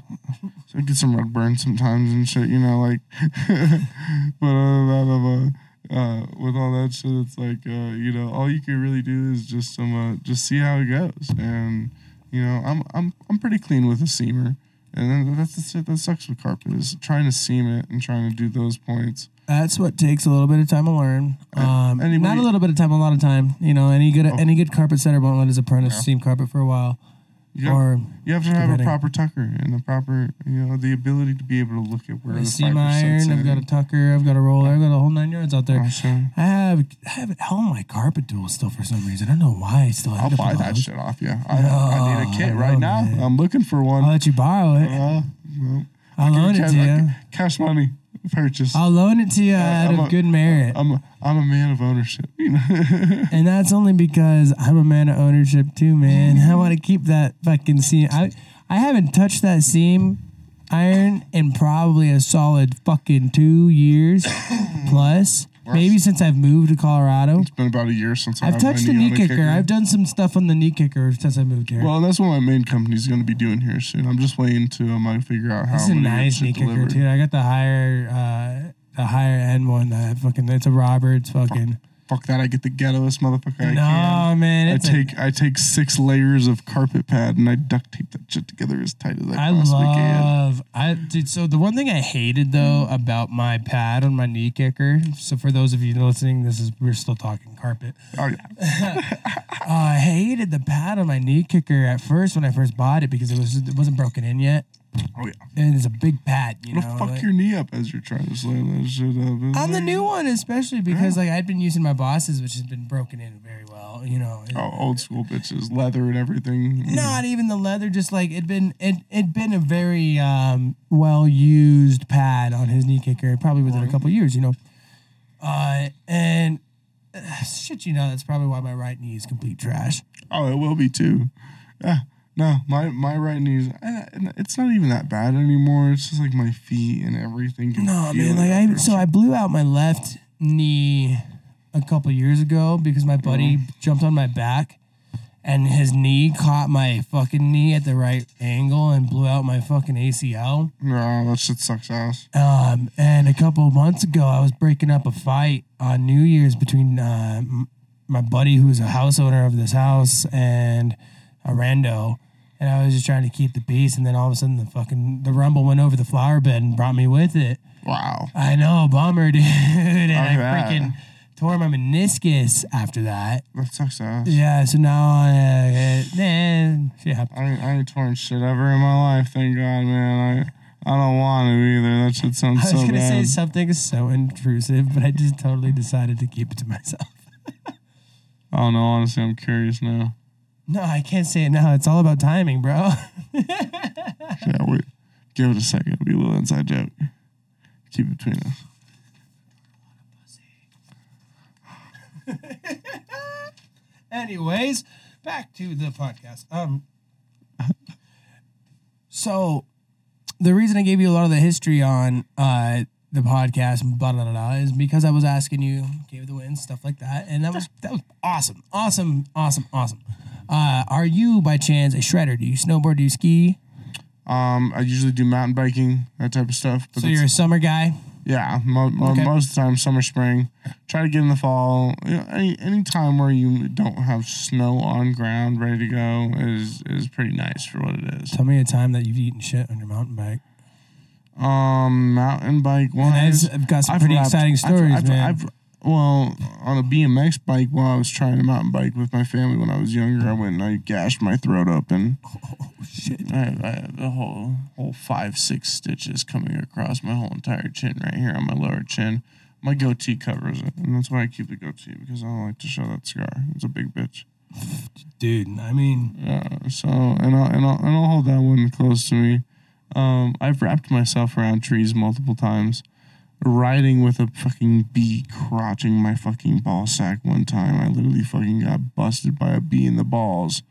S2: *laughs* So I get some rug burn sometimes and shit, you know, like. *laughs* but other than that, uh, with all that shit, it's like uh, you know, all you can really do is just some uh, just see how it goes, and you know, I'm I'm I'm pretty clean with a seamer, and then that's the shit that sucks with carpet is trying to seam it and trying to do those points.
S1: That's what takes a little bit of time to learn. Um,
S2: anybody-
S1: not a little bit of time, a lot of time. You know, any good any good carpet setter won't let his apprentice
S2: Yeah.
S1: seam carpet for a while.
S2: You have,
S1: Or
S2: you have to have a proper tucker and the proper, you know, the ability to be able to look at where
S1: a
S2: the
S1: seam
S2: fiber
S1: iron. I've got a tucker. I've got a roller. I've got a whole nine yards out there.
S2: Oh, sure.
S1: I have I have all my carpet tools still for some reason. I don't know why I still have
S2: I'll buy that shit off you. I, I need a
S1: Oh,
S2: kit right
S1: know,
S2: now.
S1: man.
S2: I'm looking for one.
S1: I'll let you borrow it.
S2: Uh, well,
S1: I'll loan it to you.
S2: Cash money *laughs* purchase.
S1: I'll loan it to you out
S2: I'm
S1: of
S2: a-
S1: good merit.
S2: I'm a, I'm a man of ownership. You know? *laughs*
S1: And that's only because I'm a man of ownership too, man. Mm-hmm. I want to keep that fucking seam. I I haven't touched that seam iron in probably a solid fucking two years *coughs* plus. Maybe since I've moved to Colorado.
S2: it's been about a year since
S1: I've
S2: I've
S1: touched the
S2: knee
S1: knee
S2: a
S1: kicker. I've done some stuff on the knee kicker since I moved here.
S2: Well, that's what my main company's going to be doing here soon. I'm just waiting to um, I figure out how
S1: is a
S2: I'm gonna get
S1: nice knee kicker
S2: delivered.
S1: too. I got the higher uh the higher end one that fucking it's a Roberts fucking
S2: Fuck that! I get the ghettoest motherfucker I
S1: No
S2: can.
S1: man,
S2: I
S1: it's a-
S2: take I take six layers of carpet pad and I duct tape that shit together as tight as I,
S1: I
S2: possibly can.
S1: love I dude. So the one thing I hated though about my pad on my knee kicker. So for those of you listening, this is we're still talking carpet.
S2: Oh yeah,
S1: Uh, *laughs* I hated the pad on my knee kicker at first when I first bought it because it was it wasn't broken in yet,
S2: oh yeah.
S1: and it's a big pad. You
S2: It'll
S1: know,
S2: fuck
S1: like-
S2: your knee up as you're trying to slam that shit up.
S1: On the new one especially because like I'd been using my bosses, which has been broken in very well. You know,
S2: Oh, old school bitches, leather and everything.
S1: not even the leather just like it'd been it it'd been a very um well used pad on his knee kicker probably within a couple years you know Uh, and uh, shit, you know, that's probably why my right knee is complete trash.
S2: Oh, it will be too. Yeah. No, my my right knee's eh, it's not even that bad anymore. It's just like my feet and everything.
S1: No, man. Like I, so I blew out my left knee a couple years ago because my buddy jumped on my back, and his knee caught my fucking knee at the right angle and blew out my fucking ACL.
S2: No, that shit sucks ass.
S1: Um, and a couple of months ago, I was breaking up a fight on New Year's between uh, my buddy, who was a house owner of this house, and a rando. And I was just trying to keep the peace, and then all of a sudden, the fucking the rumble went over the flower bed and brought me with it.
S2: Wow.
S1: I know, bummer, *laughs* dude. and I
S2: bet.
S1: freaking tore my meniscus after that.
S2: That sucks ass.
S1: Yeah, so now, uh, nah, yeah.
S2: I ain't, I ain't torn shit ever in my life, thank God, man. I I don't want to either. That shit sounds
S1: I was
S2: so
S1: gonna say something so intrusive, but I just totally decided to keep it to myself. *laughs*
S2: Oh no, honestly, I'm curious now.
S1: No, I can't say it now. It's all about timing, bro. *laughs*
S2: Yeah, wait. Give it a second. It'll be a little inside joke. Keep it between us. *laughs*
S1: Anyways, back to the podcast. Um, so the reason I gave you a lot of the history on uh the podcast, blah blah blah, blah is because I was asking you, gave the wins, stuff like that, and that was that was awesome, awesome, awesome, awesome. Uh, are you by chance a shredder? Do you snowboard? Do you ski?
S2: Um, I usually do mountain biking, that type of stuff. But
S1: So you're a summer guy.
S2: yeah, mo- mo-
S1: Okay.
S2: most of the time, summer, spring. Try to get in the fall. You know, any any time where you don't have snow on ground ready to go is is pretty nice for what it is.
S1: Tell me a time that you've eaten shit on your mountain bike.
S2: Um, mountain bike
S1: One. I've, got some
S2: I've
S1: pretty
S2: wrapped-
S1: exciting
S2: I've-
S1: stories,
S2: I've,
S1: man.
S2: I've- well, on a BMX bike while I was trying to mountain bike with my family when I was younger, I went and I gashed my throat open. *laughs*
S1: oh shit!
S2: I had, I had a whole whole five six stitches coming across my whole entire chin right here on my lower chin. My goatee covers it, and that's why I keep the goatee because I don't like to show that scar. It's a big bitch. *laughs*
S1: Dude, I mean,
S2: Yeah. So and I'll and I'll, and I'll hold that one close to me. Um, I've wrapped myself around trees multiple times. Riding with a fucking bee crotching my fucking ball sack one time. I literally fucking got busted by a bee in the balls.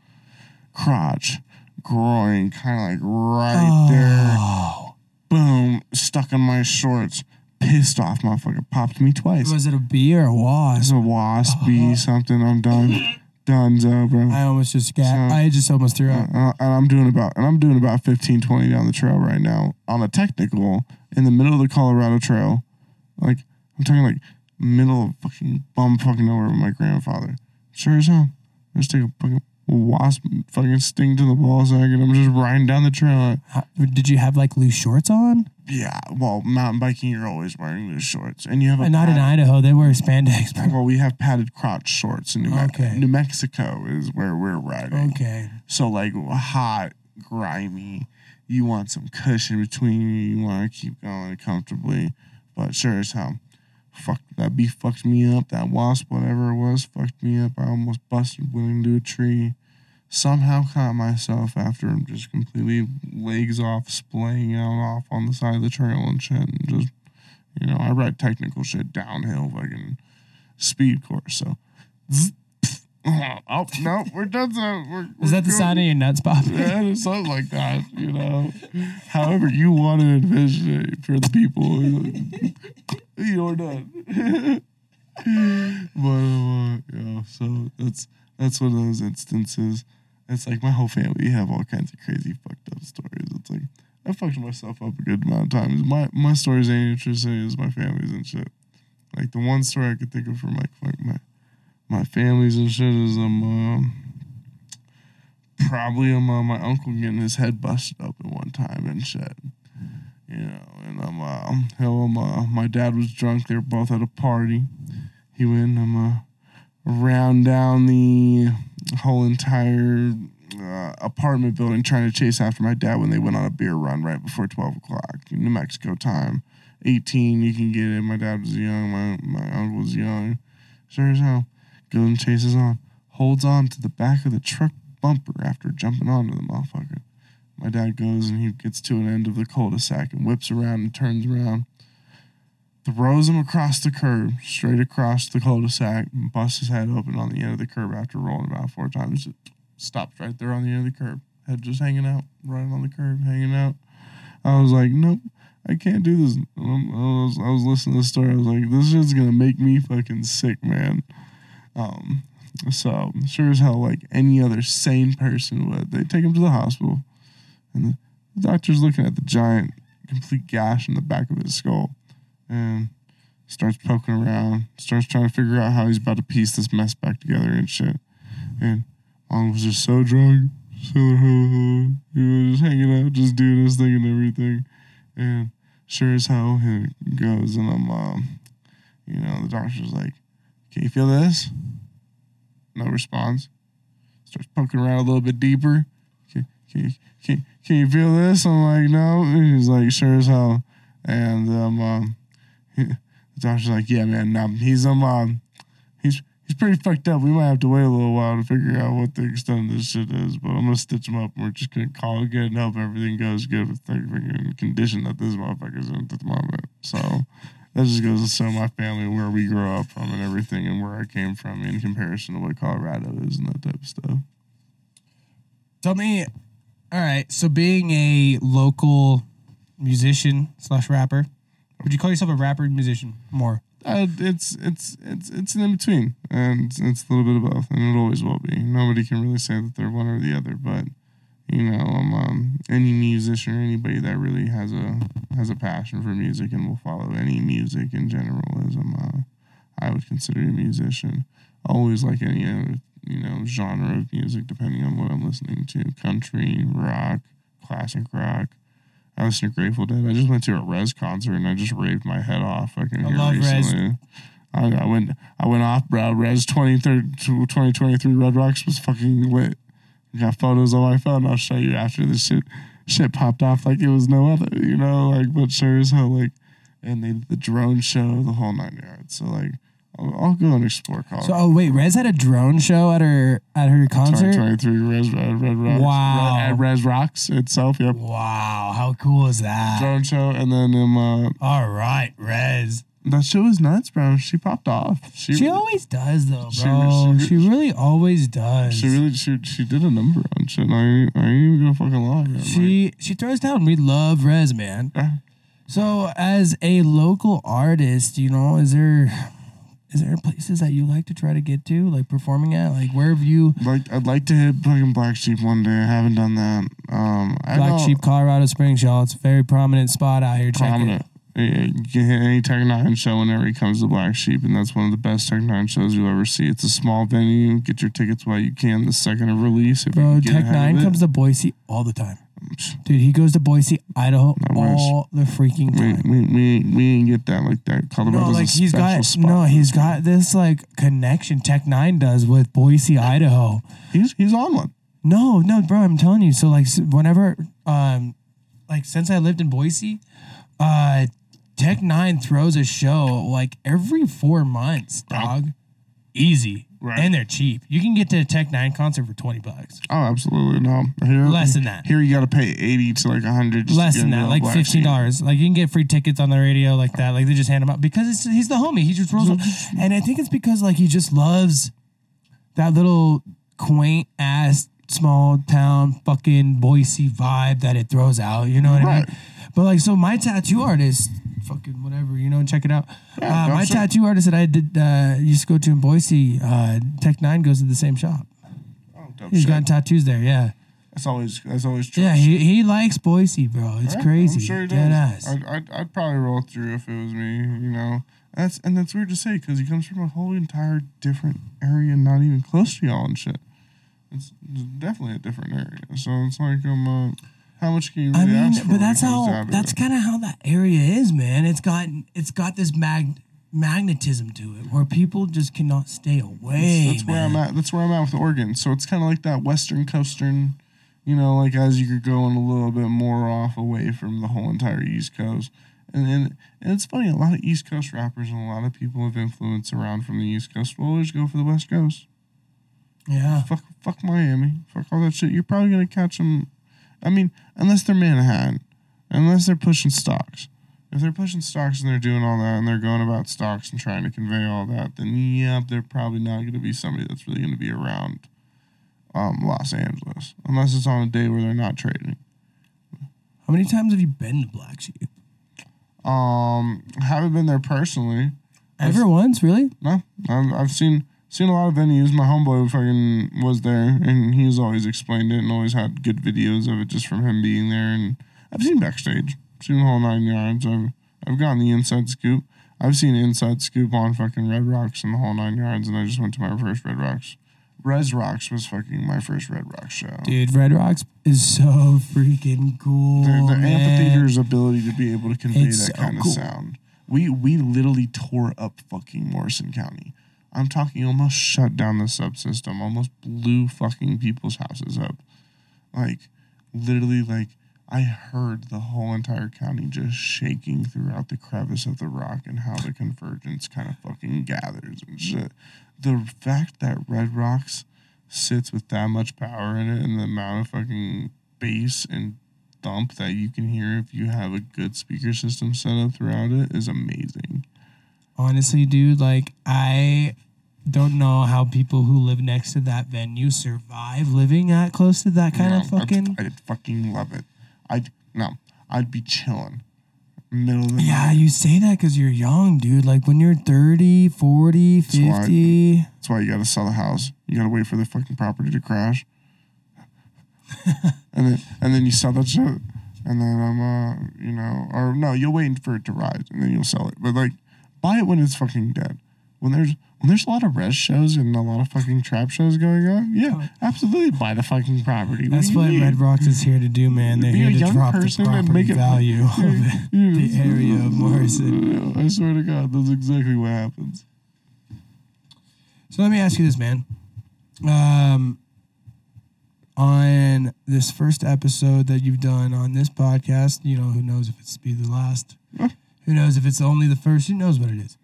S2: Crotch, groin, kind of like right there.
S1: oh,
S2: Boom, stuck in my shorts. Pissed off, motherfucker. Popped me twice.
S1: was it a bee or a wasp?
S2: It's a wasp, bee, something. I'm done. Donezo, bro.
S1: I almost just got.
S2: So-
S1: I just almost threw up.
S2: Uh, and I'm doing about and I'm doing about 15, 20 down the trail right now on a technical in the middle of the Colorado Trail. Like I'm talking like middle of fucking bum fucking nowhere with my grandfather. Sure as hell. I just take a fucking wasp fucking sting to the ball sack and I'm just riding down the trail.
S1: How- Did you have like loose shorts on?
S2: Yeah, well, mountain biking you're always wearing loose shorts and you have a
S1: Not in Idaho. They wear spandex. bro.
S2: well, we have padded crotch shorts in New, Mexico.
S1: Okay.
S2: New Mexico is where we're riding.
S1: Okay.
S2: So like hot, grimy. You want some cushion between you. You want to keep going comfortably. But sure as hell, fuck that bee fucked me up. That wasp, whatever it was, fucked me up. I almost busted went into a tree. Somehow caught myself after I'm just completely legs off, splaying out off on the side of the trail and shit. And just, you know, I ride technical shit downhill, fucking speed course. So, zzz, *laughs* oh no, we're done. So we're,
S1: Is
S2: we're
S1: that the sound of your nuts popping?
S2: Yeah, it's something like that, you know. However you want to envision it for the people. *laughs* You're done. *laughs* but uh, yeah, so that's that's one of those instances. It's like my whole family have all kinds of crazy fucked up stories. It's like I fucked myself up a good amount of times. My my stories ain't interesting as my family's and shit. Like the one story I could think of from like, like my my families and shit is um, um probably um, uh, my uncle getting his head busted open one time and shit. You know, and um, uh, hell, um, uh, my dad was drunk. They were both at a party. He went um, uh, around down the whole entire uh, apartment building trying to chase after my dad when they went on a beer run right before 12 o'clock, New Mexico time. 18, you can get it. My dad was young. My, my uncle was young. Sure as hell. And chases on. Holds on to the back of the truck bumper after jumping onto the motherfucker. My dad goes and he gets to an end of the cul-de-sac and whips around and turns around. throws him across the curb, straight across the cul-de-sac, and busts his head open on the end of the curb after rolling about four times. It stopped right there on the end of the curb. Head just hanging out, right on the curb, hanging out. I was like, nope, I can't do this. I was, I was listening to the story. I was like, this is gonna make me fucking sick, man. Um, so sure as hell, like any other sane person would, they take him to the hospital, and the, doctor's looking at the giant, complete gash in the back of his skull, and starts poking around, starts trying to figure out how he's about to piece this mess back together and shit. And mom was just so drunk, so *laughs* he was just hanging out, just doing his thing and everything. And sure as hell, he goes and I'm, um, you know, the doctor's like, "Can you feel this?" No response. Starts poking around a little bit deeper. Can, can, you- can, can you feel this? I'm like, no. And he's like, sure as hell. And um, um he, the doctor's like, yeah, man, he's um, um he's he's pretty fucked up. We might have to wait a little while to figure out what the extent of this shit is. But I'm gonna stitch him up. and We're just gonna call it good and hope everything goes good with the condition that this motherfucker's in at the moment. So that just goes to show my family where we grew up from and everything and where I came from in comparison to what Colorado is and that type of stuff.
S1: Tell me, all right. So being a local musician slash rapper, would you call yourself a rapper musician more?
S2: Uh, it's it's it's it's an in between, and it's, it's a little bit of both, and it always will be. Nobody can really say that they're one or the other, but you know, um, um, any musician or anybody that really has a has a passion for music and will follow any music in generalism, uh, I would consider a musician. Always like any other you know genre of music, depending on what I'm listening to: country, rock, classic rock. I listen to Grateful Dead. I just went to a Rezz concert and I just raved my head off.
S1: I
S2: here
S1: love Rezz.
S2: recently. I, I went I went off, bro. Rezz 23 2023 Red Rocks was fucking lit. I got photos on my phone. I'll show you after this shit shit popped off like it was no other, you know, like but sure as hell like and they did the drone show, the whole nine yards. So like I'll, I'll go and explore Colorado.
S1: So, oh wait, Rezz had a drone show at her at her concert.
S2: 2023 Rezz Red, Red Rocks.
S1: Wow.
S2: Red, at Rezz Rocks itself, yep.
S1: Wow, how cool is that?
S2: Drone show and then um uh,
S1: All right, Rezz.
S2: That show was nuts, bro. She popped off. She,
S1: She always does though,
S2: She-
S1: bro. She,
S2: she-
S1: really always does.
S2: She really she she did a number on shit. and I ain't, I ain't even gonna fucking lie. man.
S1: She she throws down. We love Rezz, man. So, as a local artist, you know, is there is there places that you like to try to get to, like performing at? Like, where have you?
S2: like I'd like to hit fucking Black Sheep one day. I haven't done that. Um, I
S1: Black
S2: know
S1: Sheep, Colorado Springs, y'all. It's a very prominent spot out here. Check it.
S2: Yeah, You can hit any Tech N9ne show whenever he comes to Black Sheep, and that's one of the best Tech N9ne shows you'll ever see. It's a small venue. Get your tickets while you can. The second of release, if
S1: Bro, Tech
S2: N9ne
S1: comes to Boise all the time. Dude, he goes to Boise, Idaho, all the freaking time.
S2: we, we, we ain't get that like that. Colorado's
S1: No, like he's got
S2: spot.
S1: no, he's got this like connection Tech N9ne does with Boise, Idaho.
S2: he's he's on one.
S1: No, no, bro, I'm telling you. So like whenever um like since I lived in Boise, uh Tech N9ne throws a show like every four months, dog. Easy.
S2: Right.
S1: And they're cheap. You can get to a Tech N9ne concert for twenty bucks.
S2: Oh, absolutely no. Here,
S1: Less than that.
S2: Here you got to pay eighty to like hundred.
S1: Less than that, like fifteen dollars. Like you can get free tickets on the radio like that. Like they just hand them out because it's, he's the homie. He just rolls, and I think it's because like he just loves that little quaint ass small town fucking Boise vibe that it throws out. You know what I
S2: Right.
S1: mean? But like, so my tattoo artist, fucking whatever, you know, and check it out.
S2: Yeah,
S1: uh, my
S2: check-
S1: tattoo artist that I did uh, used to go to in Boise, uh, Tech N9ne goes to the same shop.
S2: Oh, dope
S1: He's
S2: shit.
S1: gotten tattoos there. Yeah,
S2: That's always that's always true.
S1: yeah. He he likes Boise, bro. It's
S2: Yeah,
S1: crazy.
S2: I'm sure he does. I'd, I'd, I'd probably roll through if it was me. You know, that's and that's weird to say because he comes from a whole entire different area, not even close to y'all and shit. It's definitely a different area. So it's like um, uh, how much can you
S1: I
S2: really
S1: mean,
S2: ask for?
S1: but that's how that's kind of how that area is, man. It's got it's got this mag magnetism to it where people just cannot stay away.
S2: That's where I'm at. That's where I'm at with Oregon. So it's kind of like that western coastern, you know, like as you're going a little bit more off away from the whole entire East Coast. And and, and it's funny, a lot of East Coast rappers and a lot of people of influence around from the East Coast will always go for the West Coast.
S1: Yeah,
S2: Fuck, fuck Miami. Fuck all that shit. You're probably gonna catch them. I mean, unless they're Manhattan, unless they're pushing stocks, if they're pushing stocks and they're doing all that and they're going about stocks and trying to convey all that, then yeah, they're probably not going to be somebody that's really going to be around um, Los Angeles unless it's on a day where they're not trading.
S1: How many times have you been to Black Sheep?
S2: Um, haven't been there personally.
S1: Ever once, really?
S2: No, I've, I've seen seen a lot of venues. My homeboy fucking was there, and he's always explained it and always had good videos of it just from him being there. And I've seen backstage, seen the whole nine yards. I've I've gotten the inside scoop. I've seen inside scoop on fucking Red Rocks and the whole nine yards. And I just went to my first Red Rocks. Rezz Rocks was fucking my first Red Rocks show.
S1: Dude, Red Rocks is so freaking cool.
S2: the, the amphitheater's ability to be able to convey
S1: It's
S2: that
S1: so
S2: kind
S1: cool.
S2: of sound. We we literally tore up fucking Morrison County. I'm talking almost shut down the subsystem, almost blew fucking people's houses up. Like literally like I heard the whole entire county just shaking throughout the crevice of the rock and how the convergence kind of fucking gathers and shit. The fact that Red Rocks sits with that much power in it and the amount of fucking bass and thump that you can hear if you have a good speaker system set up throughout it is amazing.
S1: Honestly, dude, like I don't know how people who live next to that venue survive living at close to that kind of fucking.
S2: I'd, I'd fucking love it. I'd no, I'd be chilling. Middle of the
S1: Yeah,
S2: night.
S1: you say that because you're young, dude. Like when you're 30, 40, 50.
S2: That's why you gotta sell the house. You gotta wait for the fucking property to crash. *laughs* and then and then you sell that shit. And then I'm, uh you know or no, you'll wait for it to rise and then you'll sell it. But like buy it when it's fucking dead. When there's when there's a lot of Rezz shows and a lot of fucking trap shows going on, yeah, absolutely buy the fucking property. What
S1: That's what? Red Rocks is here to do, man. They're
S2: Be
S1: here to drop the property
S2: make it-
S1: value *laughs* of *laughs* the area of Morrison.
S2: I swear to God, that's exactly what happens.
S1: So let me ask you this, man. Um, on this first episode that you've done on this podcast, you know, who knows if it's be the last? Who knows if it's only the first? Who knows what it is?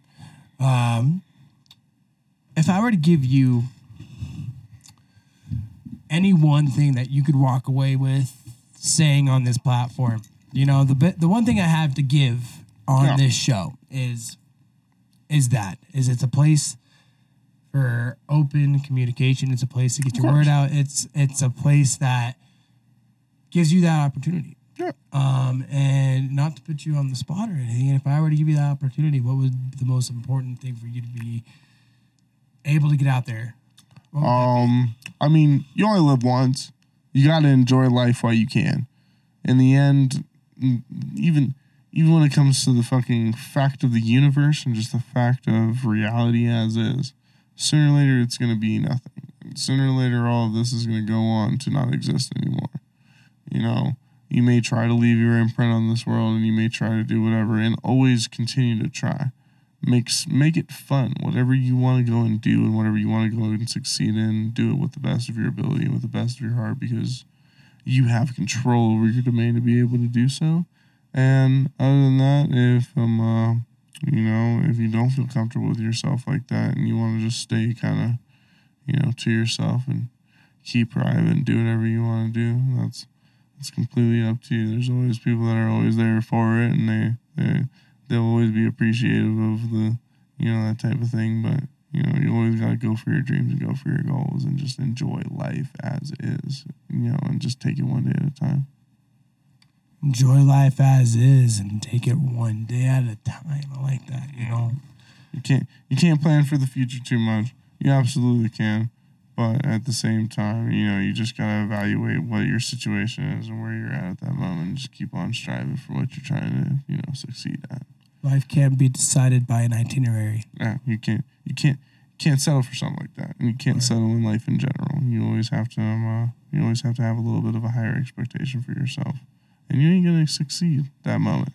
S1: Um, if I were to give you any one thing that you could walk away with saying on this platform, you know, the bit, the one thing I have to give on
S2: Yeah.
S1: this show is is that is it's a place for open communication. It's a place to get your word out. It's it's a place that gives you that opportunity.
S2: Yeah.
S1: Um, and not to put you on the spot or anything, if I were to give you that opportunity, what would the most important thing for you to be able to get out there?
S2: Um, I mean, you only live once. You got to enjoy life while you can. In the end, even even when it comes to the fucking fact of the universe and just the fact of reality as is, sooner or later it's going to be nothing. Sooner or later, all of this is going to go on to not exist anymore. You know, you may try to leave your imprint on this world, and you may try to do whatever, and always continue to try makes make it fun. Whatever you want to go and do, and whatever you want to go and succeed in, do it with the best of your ability and with the best of your heart, because you have control over your domain to be able to do so. And other than that, if um, uh, you know, if you don't feel comfortable with yourself like that, and you want to just stay kind of, you know, to yourself and keep private and do whatever you want to do, that's it's completely up to you. There's always people that are always there for it, and they they they'll always be appreciative of the you know that type of thing. But you know you always gotta go for your dreams and go for your goals, and just enjoy life as is. You know, and just take it one day at a time.
S1: Enjoy life as is and take it one day at a time. I like that, you know.
S2: You can't you can't plan for the future too much. You absolutely can. But at the same time, you know, you just gotta evaluate what your situation is and where you're at at that moment. And just keep on striving for what you're trying to, you know, succeed at.
S1: Life can't be decided by an itinerary.
S2: Yeah, you can't you can't can't settle for something like that, and you can't
S1: Right.
S2: settle in life in general. You always have to um, uh, you always have to have a little bit of a higher expectation for yourself, and you ain't gonna succeed that moment.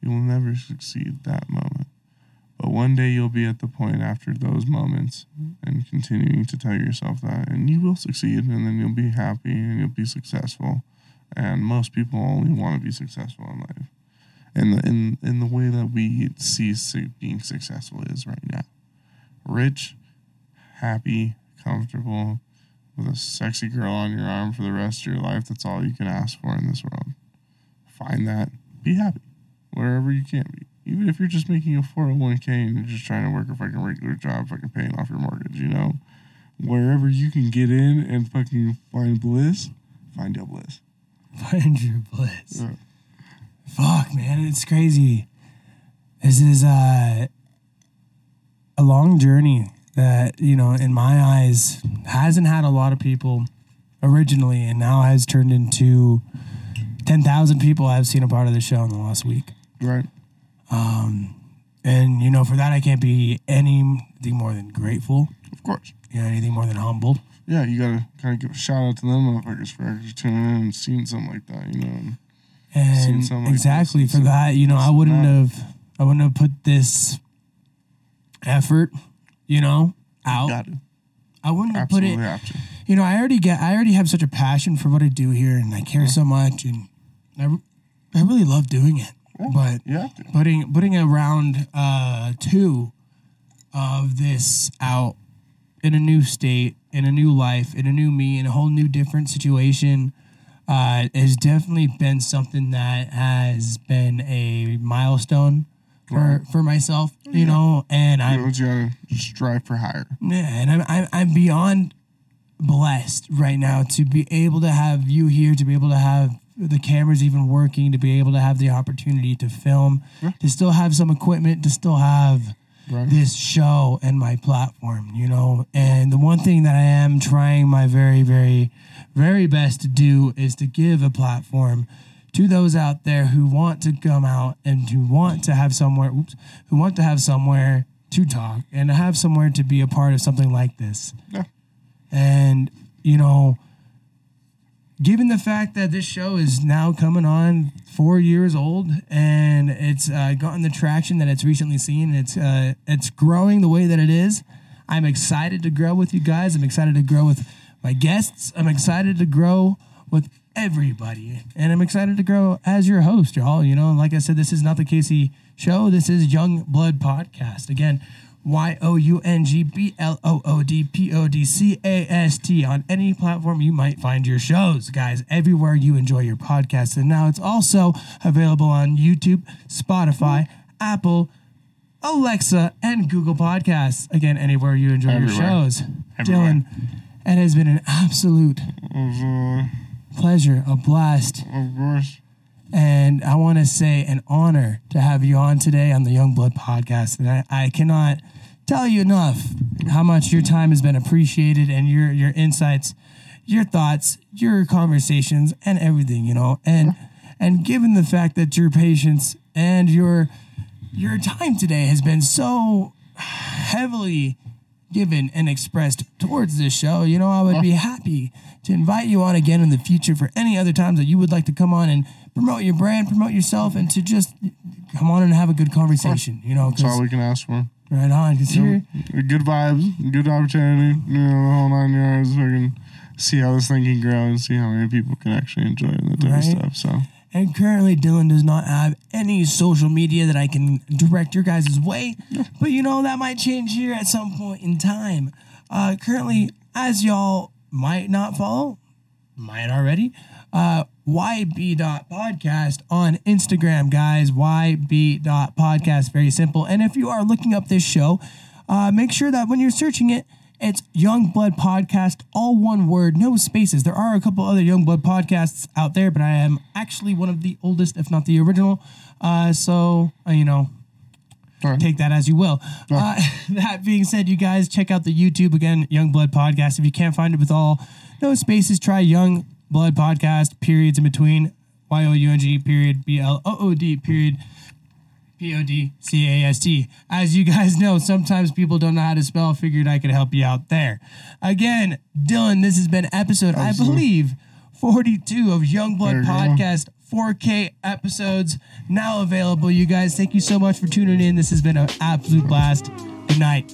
S2: You will never succeed that moment, but one day you'll be at the point after those moments and continuing to tell yourself that, and you will succeed, and then you'll be happy and you'll be successful. And most people only want to be successful in life in the in in the way that we see being successful is right now. Rich, happy, comfortable, with a sexy girl on your arm for the rest of your life. That's all you can ask for in this world. Find that. Be happy. wherever you can be. Even if you're just making a 401k and you're just trying to work a fucking regular job, fucking paying off your mortgage, you know? Wherever you can get in and fucking find bliss, find your bliss. *laughs*
S1: Find your bliss.
S2: Yeah.
S1: Fuck, man, it's crazy. This is uh, a long journey that you know, in my eyes, hasn't had a lot of people originally, and now has turned into ten thousand people I have seen a part of the show in the last week.
S2: Right?
S1: Um, and you know, for that, I can't be anything more than grateful.
S2: Of course.
S1: Yeah, anything more than humbled.
S2: Yeah, you gotta kind of give a shout out to them motherfuckers for actually tuning in and seeing something like that, you know? and-
S1: And
S2: like
S1: exactly for that, you know, I wouldn't have, I wouldn't have put this effort, you know, out.
S2: Got it.
S1: I wouldn't have put it.
S2: have.
S1: You know, I already get, I already have such a passion for what I do here, and I care so much, and I, I really love doing it. But
S2: You have to.
S1: putting putting a round uh, two of this out in a new state, in a new life, in a new me, in a whole new different situation, uh, has definitely been something that has been a milestone for for myself. You know, and I'm
S2: know, you gotta strive for higher.
S1: yeah, and I'm, I'm I'm beyond blessed right now to be able to have you here, to be able to have the cameras even working, to be able to have the opportunity to film, to still have some equipment, to still have
S2: Right.
S1: this show and my platform, you know. And the one thing that I am trying my very, very, very best to do is to give a platform to those out there who want to come out and who want to have somewhere, oops, who want to have somewhere to talk and to have somewhere to be a part of something like this.
S2: Yeah.
S1: And, you know, given the fact that this show is now coming on four years old and it's uh, gotten the traction that it's recently seen, it's uh, it's growing the way that it is. I'm excited to grow with you guys. I'm excited to grow with my guests. I'm excited to grow with everybody, and I'm excited to grow as your host, y'all. You know, like I said, this is not the Casey show. This is Young Blood Podcast. Again, Y O U N G B L O O D P O D C A S T on any platform you might find your shows, guys, everywhere you enjoy your podcast. And now it's also available on YouTube, Spotify, Apple, Alexa, and Google Podcasts. Again, anywhere you enjoy your shows.
S2: Everywhere.
S1: Dylan, it has been an absolute
S2: Of,
S1: pleasure, a blast.
S2: uh, of course.
S1: And I want to say an honor to have you on today on the Young Blood podcast. And I, I cannot tell you enough how much your time has been appreciated and your your insights, your thoughts, your conversations, and everything, you know. And and given the fact that your patience and your your time today has been so heavily given and expressed towards this show, you know, I would be happy to invite you on again in the future for any other times that you would like to come on and promote your brand, promote yourself, and to just come on and have a good conversation, you know,
S2: That's all we can ask for.
S1: right on, because here,
S2: Good vibes, good opportunity. You know, the whole nine yards. We can see how this thing can grow and see how many people can actually enjoy that type
S1: Right.
S2: of stuff. So,
S1: and currently Dylan does not have any social media that I can direct your guys' way, but you know, that might change here at some point in time. Uh, currently, as y'all might not follow, might already. Uh, YB.podcast on Instagram, guys. YB.podcast. Very simple. And if you are looking up this show, uh, make sure that when you're searching it, it's Young Blood Podcast, all one word, no spaces. There are a couple other Young Blood podcasts out there, but I am actually one of the oldest, if not the original. Uh, so, uh, you know,
S2: Alright.
S1: take that as you will. Uh, *laughs* that being said, you guys check out the YouTube again, Young Blood Podcast. If you can't find it with all no spaces, try Young Blood Podcast, periods in between, Y O U N G, period, B L O O D, period, P O D C A S T. As you guys know, sometimes people don't know how to spell. Figured I could help you out there. Again, Dylan, this has been episode, I
S2: Absolutely.
S1: believe, 42 of Young Blood. Podcast. 4K episodes now available. You guys, thank you so much for tuning in. This has been an absolute blast. Good night.